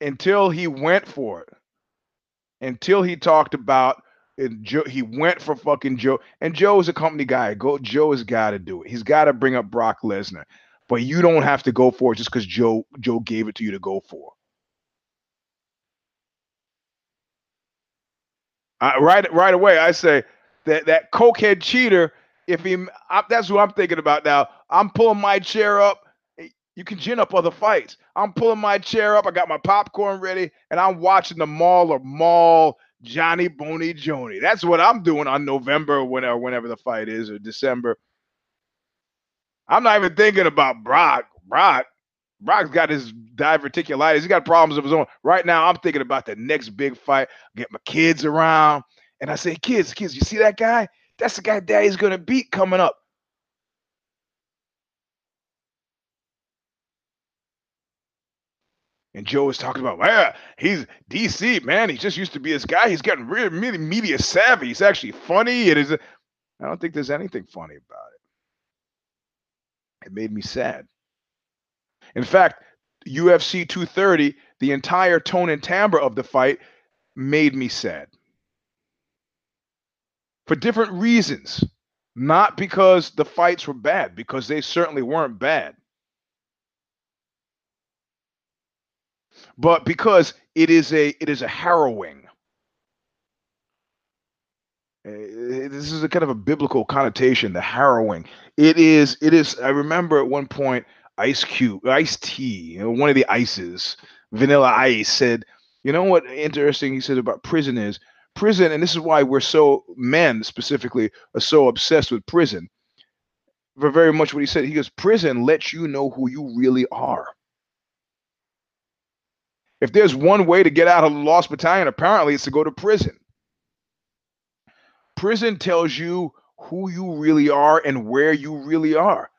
until he went for it. Until he talked about and Joe, he went for fucking Joe. And Joe is a company guy. Go, Joe has got to do it. He's got to bring up Brock Lesnar. But you don't have to go for it just because Joe Joe gave it to you to go for. I, right, right away, I say that that cokehead cheater. If he, I, that's what I'm thinking about now. I'm pulling my chair up. You can gin up other fights. I'm pulling my chair up. I got my popcorn ready, and I'm watching the Mall or Mall Johnny Boney Joni. That's what I'm doing on November whenever uh, whenever the fight is or December. I'm not even thinking about Brock. Brock. Brock's got his diverticulitis. He's got problems of his own. Right now, I'm thinking about the next big fight. Get my kids around. And I say, kids, kids, you see that guy? That's the guy daddy's gonna beat coming up. And Joe was talking about, well, he's DC, man. He just used to be this guy. He's really, really media savvy. He's actually funny. It is. I don't think there's anything funny about it. It made me sad. In fact, UFC 230, the entire tone and timbre of the fight made me sad. For different reasons. Not because the fights were bad, because they certainly weren't bad. But because it is a it is a harrowing. Uh, this is a kind of a biblical connotation. The harrowing. It is. It is. I remember at one point, Ice Cube, Ice T, you know, one of the ices, Vanilla Ice said, "You know what? Interesting." He said about prison is prison, and this is why we're so men specifically are so obsessed with prison. For very much what he said, he goes, "Prison lets you know who you really are." If there's one way to get out of the Lost Battalion, apparently it's to go to prison. Prison tells you who you really are and where you really are.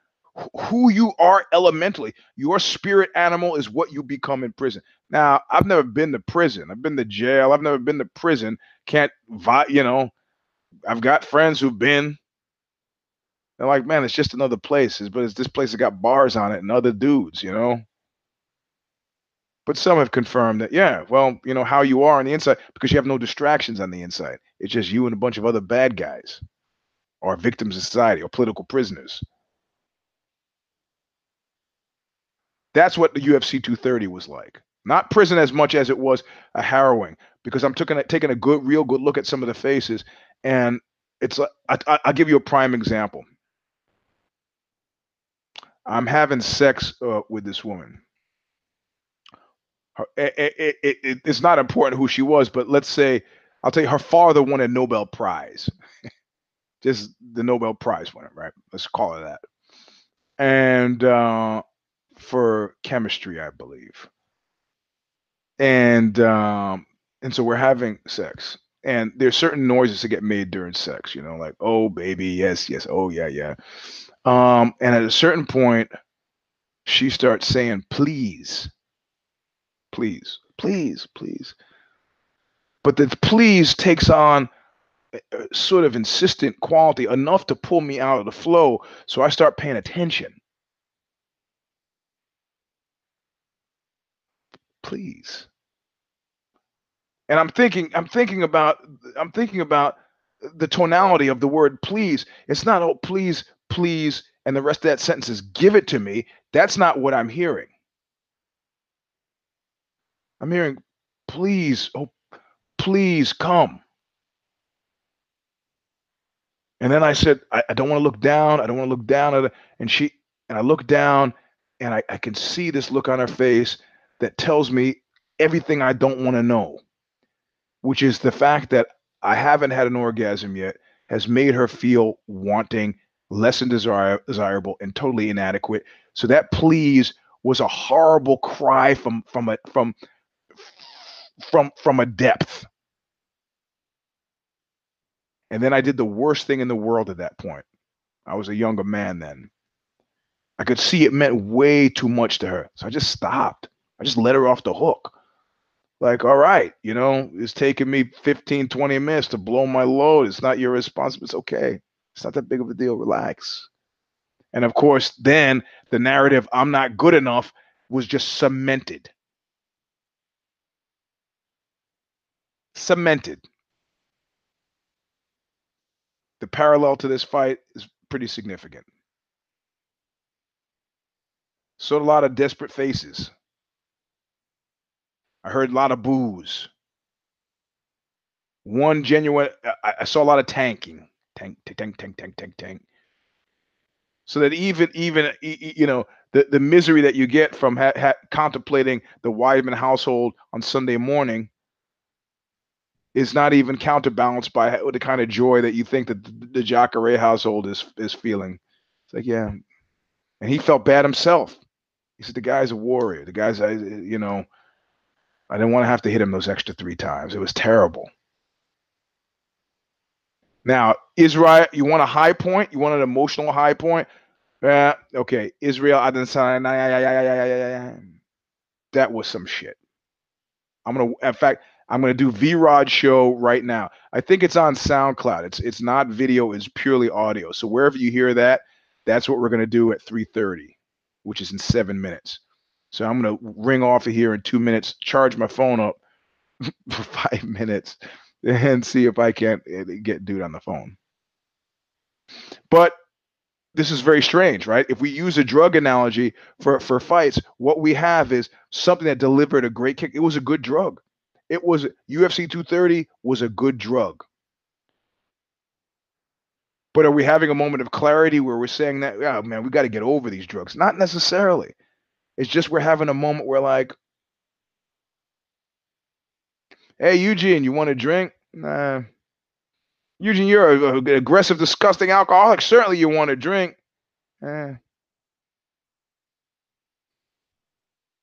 Who you are elementally. Your spirit animal is what you become in prison. Now, I've never been to prison. I've been to jail. I've never been to prison. Can't, you know, I've got friends who've been, They're like, man, it's just another place, but it's this place that got bars on it and other dudes, you know. But some have confirmed that, yeah, well, you know how you are on the inside because you have no distractions on the inside. It's just you and a bunch of other bad guys, or victims of society, or political prisoners. That's what the UFC 230 was like. Not prison as much as it was a harrowing, because I'm taking a, taking a good, real good look at some of the faces, and it's like I, I, I'll give you a prime example. I'm having sex uh, with this woman. Her, it, it, it, it- it's not important who she was, but let's say I'll tell you her father won a Nobel Prize, just the Nobel Prize winner, right? Let's call it that, and uh, for chemistry, I believe, and um, and so we're having sex, and there's certain noises that get made during sex, you know, like oh baby, yes, yes, oh yeah, yeah, um, and at a certain point, she starts saying please please, please, please. But the please takes on sort of insistent quality enough to pull me out of the flow. So I start paying attention. Please. And I'm thinking, I'm thinking about, I'm thinking about the tonality of the word please. It's not, oh, please, please, and the rest of that sentence is give it to me. That's not what I'm hearing. I'm hearing, please, oh, please come. And then I said, I, I don't want to look down. I don't want to look down at it. And she, and I look down and I, I can see this look on her face that tells me everything I don't want to know, which is the fact that I haven't had an orgasm yet has made her feel wanting, less than desire, desirable, and totally inadequate. So that please was a horrible cry from from a from from from a depth. And then I did the worst thing in the world at that point. I was a younger man then. I could see it meant way too much to her. So I just stopped. I just let her off the hook. Like, all right, you know, it's taking me 15, 20 minutes to blow my load. It's not your responsibility. It's okay. It's not that big of a deal. Relax. And of course, then the narrative, I'm not good enough, was just cemented. Cemented. The parallel to this fight is pretty significant. Saw a lot of desperate faces. I heard a lot of boos. One genuine, I, I saw a lot of tanking, tank, tank, tank, tank, tank, tank. So that even, even you know, the the misery that you get from ha- ha- contemplating the Weidman household on Sunday morning is not even counterbalanced by the kind of joy that you think that the, Jacare household is is feeling. It's like, yeah, and he felt bad himself. He said, "The guy's a warrior. The guy's, I- you know, I didn't want to have to hit him those extra three times. It was terrible." Now, Israel, you want a high point? You want an emotional high point? Yeah, okay. Israel Adesanya, that was some shit. I'm gonna, in fact, I'm gonna do V Rod show right now. I think it's on SoundCloud. It's it's not video, it's purely audio. So wherever you hear that, that's what we're gonna do at 3:30, which is in seven minutes. So I'm gonna ring off of here in two minutes, charge my phone up for five minutes, and see if I can't uh, get dude on the phone. But this is very strange, right? If we use a drug analogy for for fights, what we have is something that delivered a great kick. It was a good drug. It was UFC 230 was a good drug. But are we having a moment of clarity where we're saying that, yeah, man, we got to get over these drugs? Not necessarily. It's just we're having a moment where, like, hey, Eugene, you want a drink? Nah. Eugene, you're an aggressive, disgusting alcoholic. Certainly you want a drink. Eh.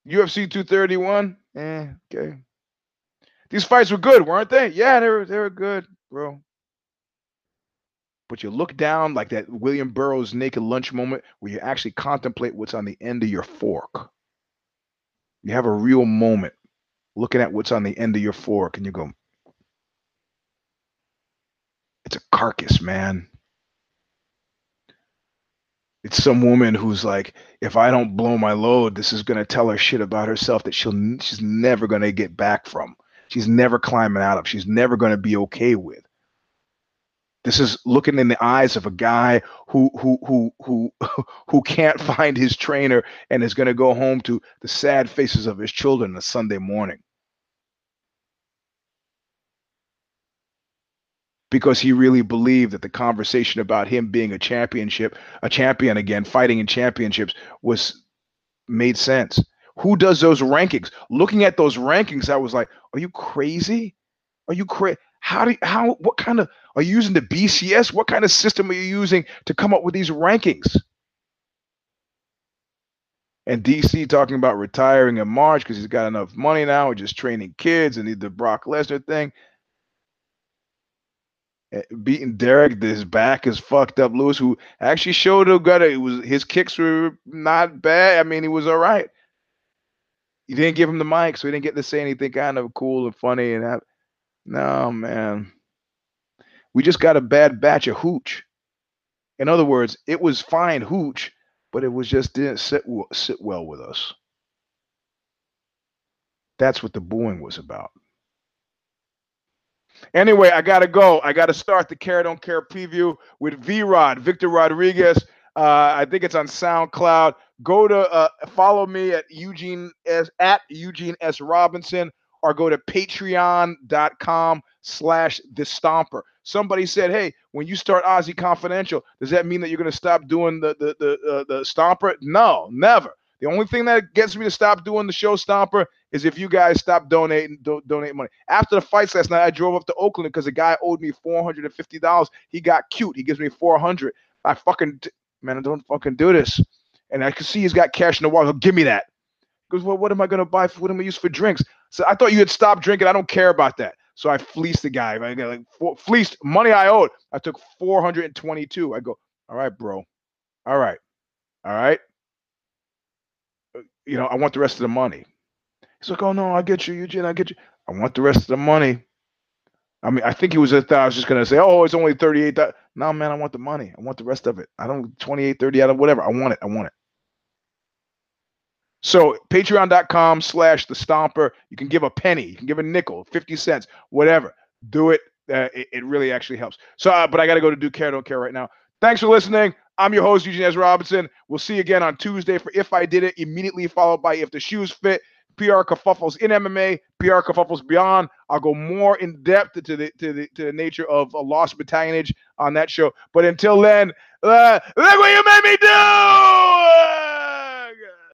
UFC 231? Eh, okay. These fights were good, weren't they? Yeah, they were they were good, bro. But you look down like that William Burroughs naked lunch moment where you actually contemplate what's on the end of your fork. You have a real moment looking at what's on the end of your fork and you go, it's a carcass, man. It's some woman who's like, if I don't blow my load, this is gonna tell her shit about herself that she'll she's never gonna get back from. She's never climbing out of. She's never gonna be okay with. This is looking in the eyes of a guy who who who who who can't find his trainer and is going to go home to the sad faces of his children on Sunday morning. Because he really believed that the conversation about him being a championship, a champion again, fighting in championships was made sense. Who does those rankings? Looking at those rankings, I was like, are you crazy? Are you crazy? How do you, how what kind of are you using the BCS? What kind of system are you using to come up with these rankings? And DC talking about retiring in March because he's got enough money now, or just training kids and need the Brock Lesnar thing. Eh, beating Derrick, his back is fucked up. Lewis, who actually showed a good, it was his kicks were not bad. I mean, he was all right. You didn't give him the mic, so he didn't get to say anything kind of cool and funny and have, no, man. We just got a bad batch of hooch. In other words, it was fine hooch, but it was just didn't sit sit well with us. That's what the booing was about. Anyway, I gotta go. I gotta start the Care Don't Care preview with V Rod, Victor Rodriguez. Uh, I think it's on SoundCloud. Go to uh, follow me at Eugene S at Eugene S Robinson or go to patreon.com slash the stomper. Somebody said, hey, when you start OZY Confidential, does that mean that you're going to stop doing the, the, the, uh, the stomper? No, never. The only thing that gets me to stop doing the show stomper is if you guys stop donating do, donate money. After the fights last night, I drove up to Oakland because a guy owed me four hundred and fifty dollars. He got cute. He gives me four hundred. I fucking man, I don't fucking do this. And I can see he's got cash in the wallet. He'll give me that. Because well, what am I gonna buy? For, what am I use for drinks? So I thought you had stopped drinking. I don't care about that. So I fleeced the guy. I got like four, fleeced money I owed. I took 422. I go, all right, bro. All right. All right. Uh, you know, I want the rest of the money. He's like, oh no, I get you, Eugene. I get you. I want the rest of the money. I mean, I think he was. I was just gonna say, oh, it's only 38. No, man, I want the money. I want the rest of it. I don't twenty-eight, thirty out of whatever. I want it. I want it. So patreon.com slash the stomper. You can give a penny, you can give a nickel, 50 cents, whatever. Do it. Uh, it, it, really actually helps. So, uh, but I got to go to do care, don't care right now. Thanks for listening. I'm your host, Eugene S. Robinson. We'll see you again on Tuesday for If I Did It, immediately followed by If the Shoes Fit, PR Kerfuffles in MMA, PR Kerfuffles Beyond. I'll go more in depth to the to the to the nature of a lost battalionage on that show. But until then, uh, look what you made me do!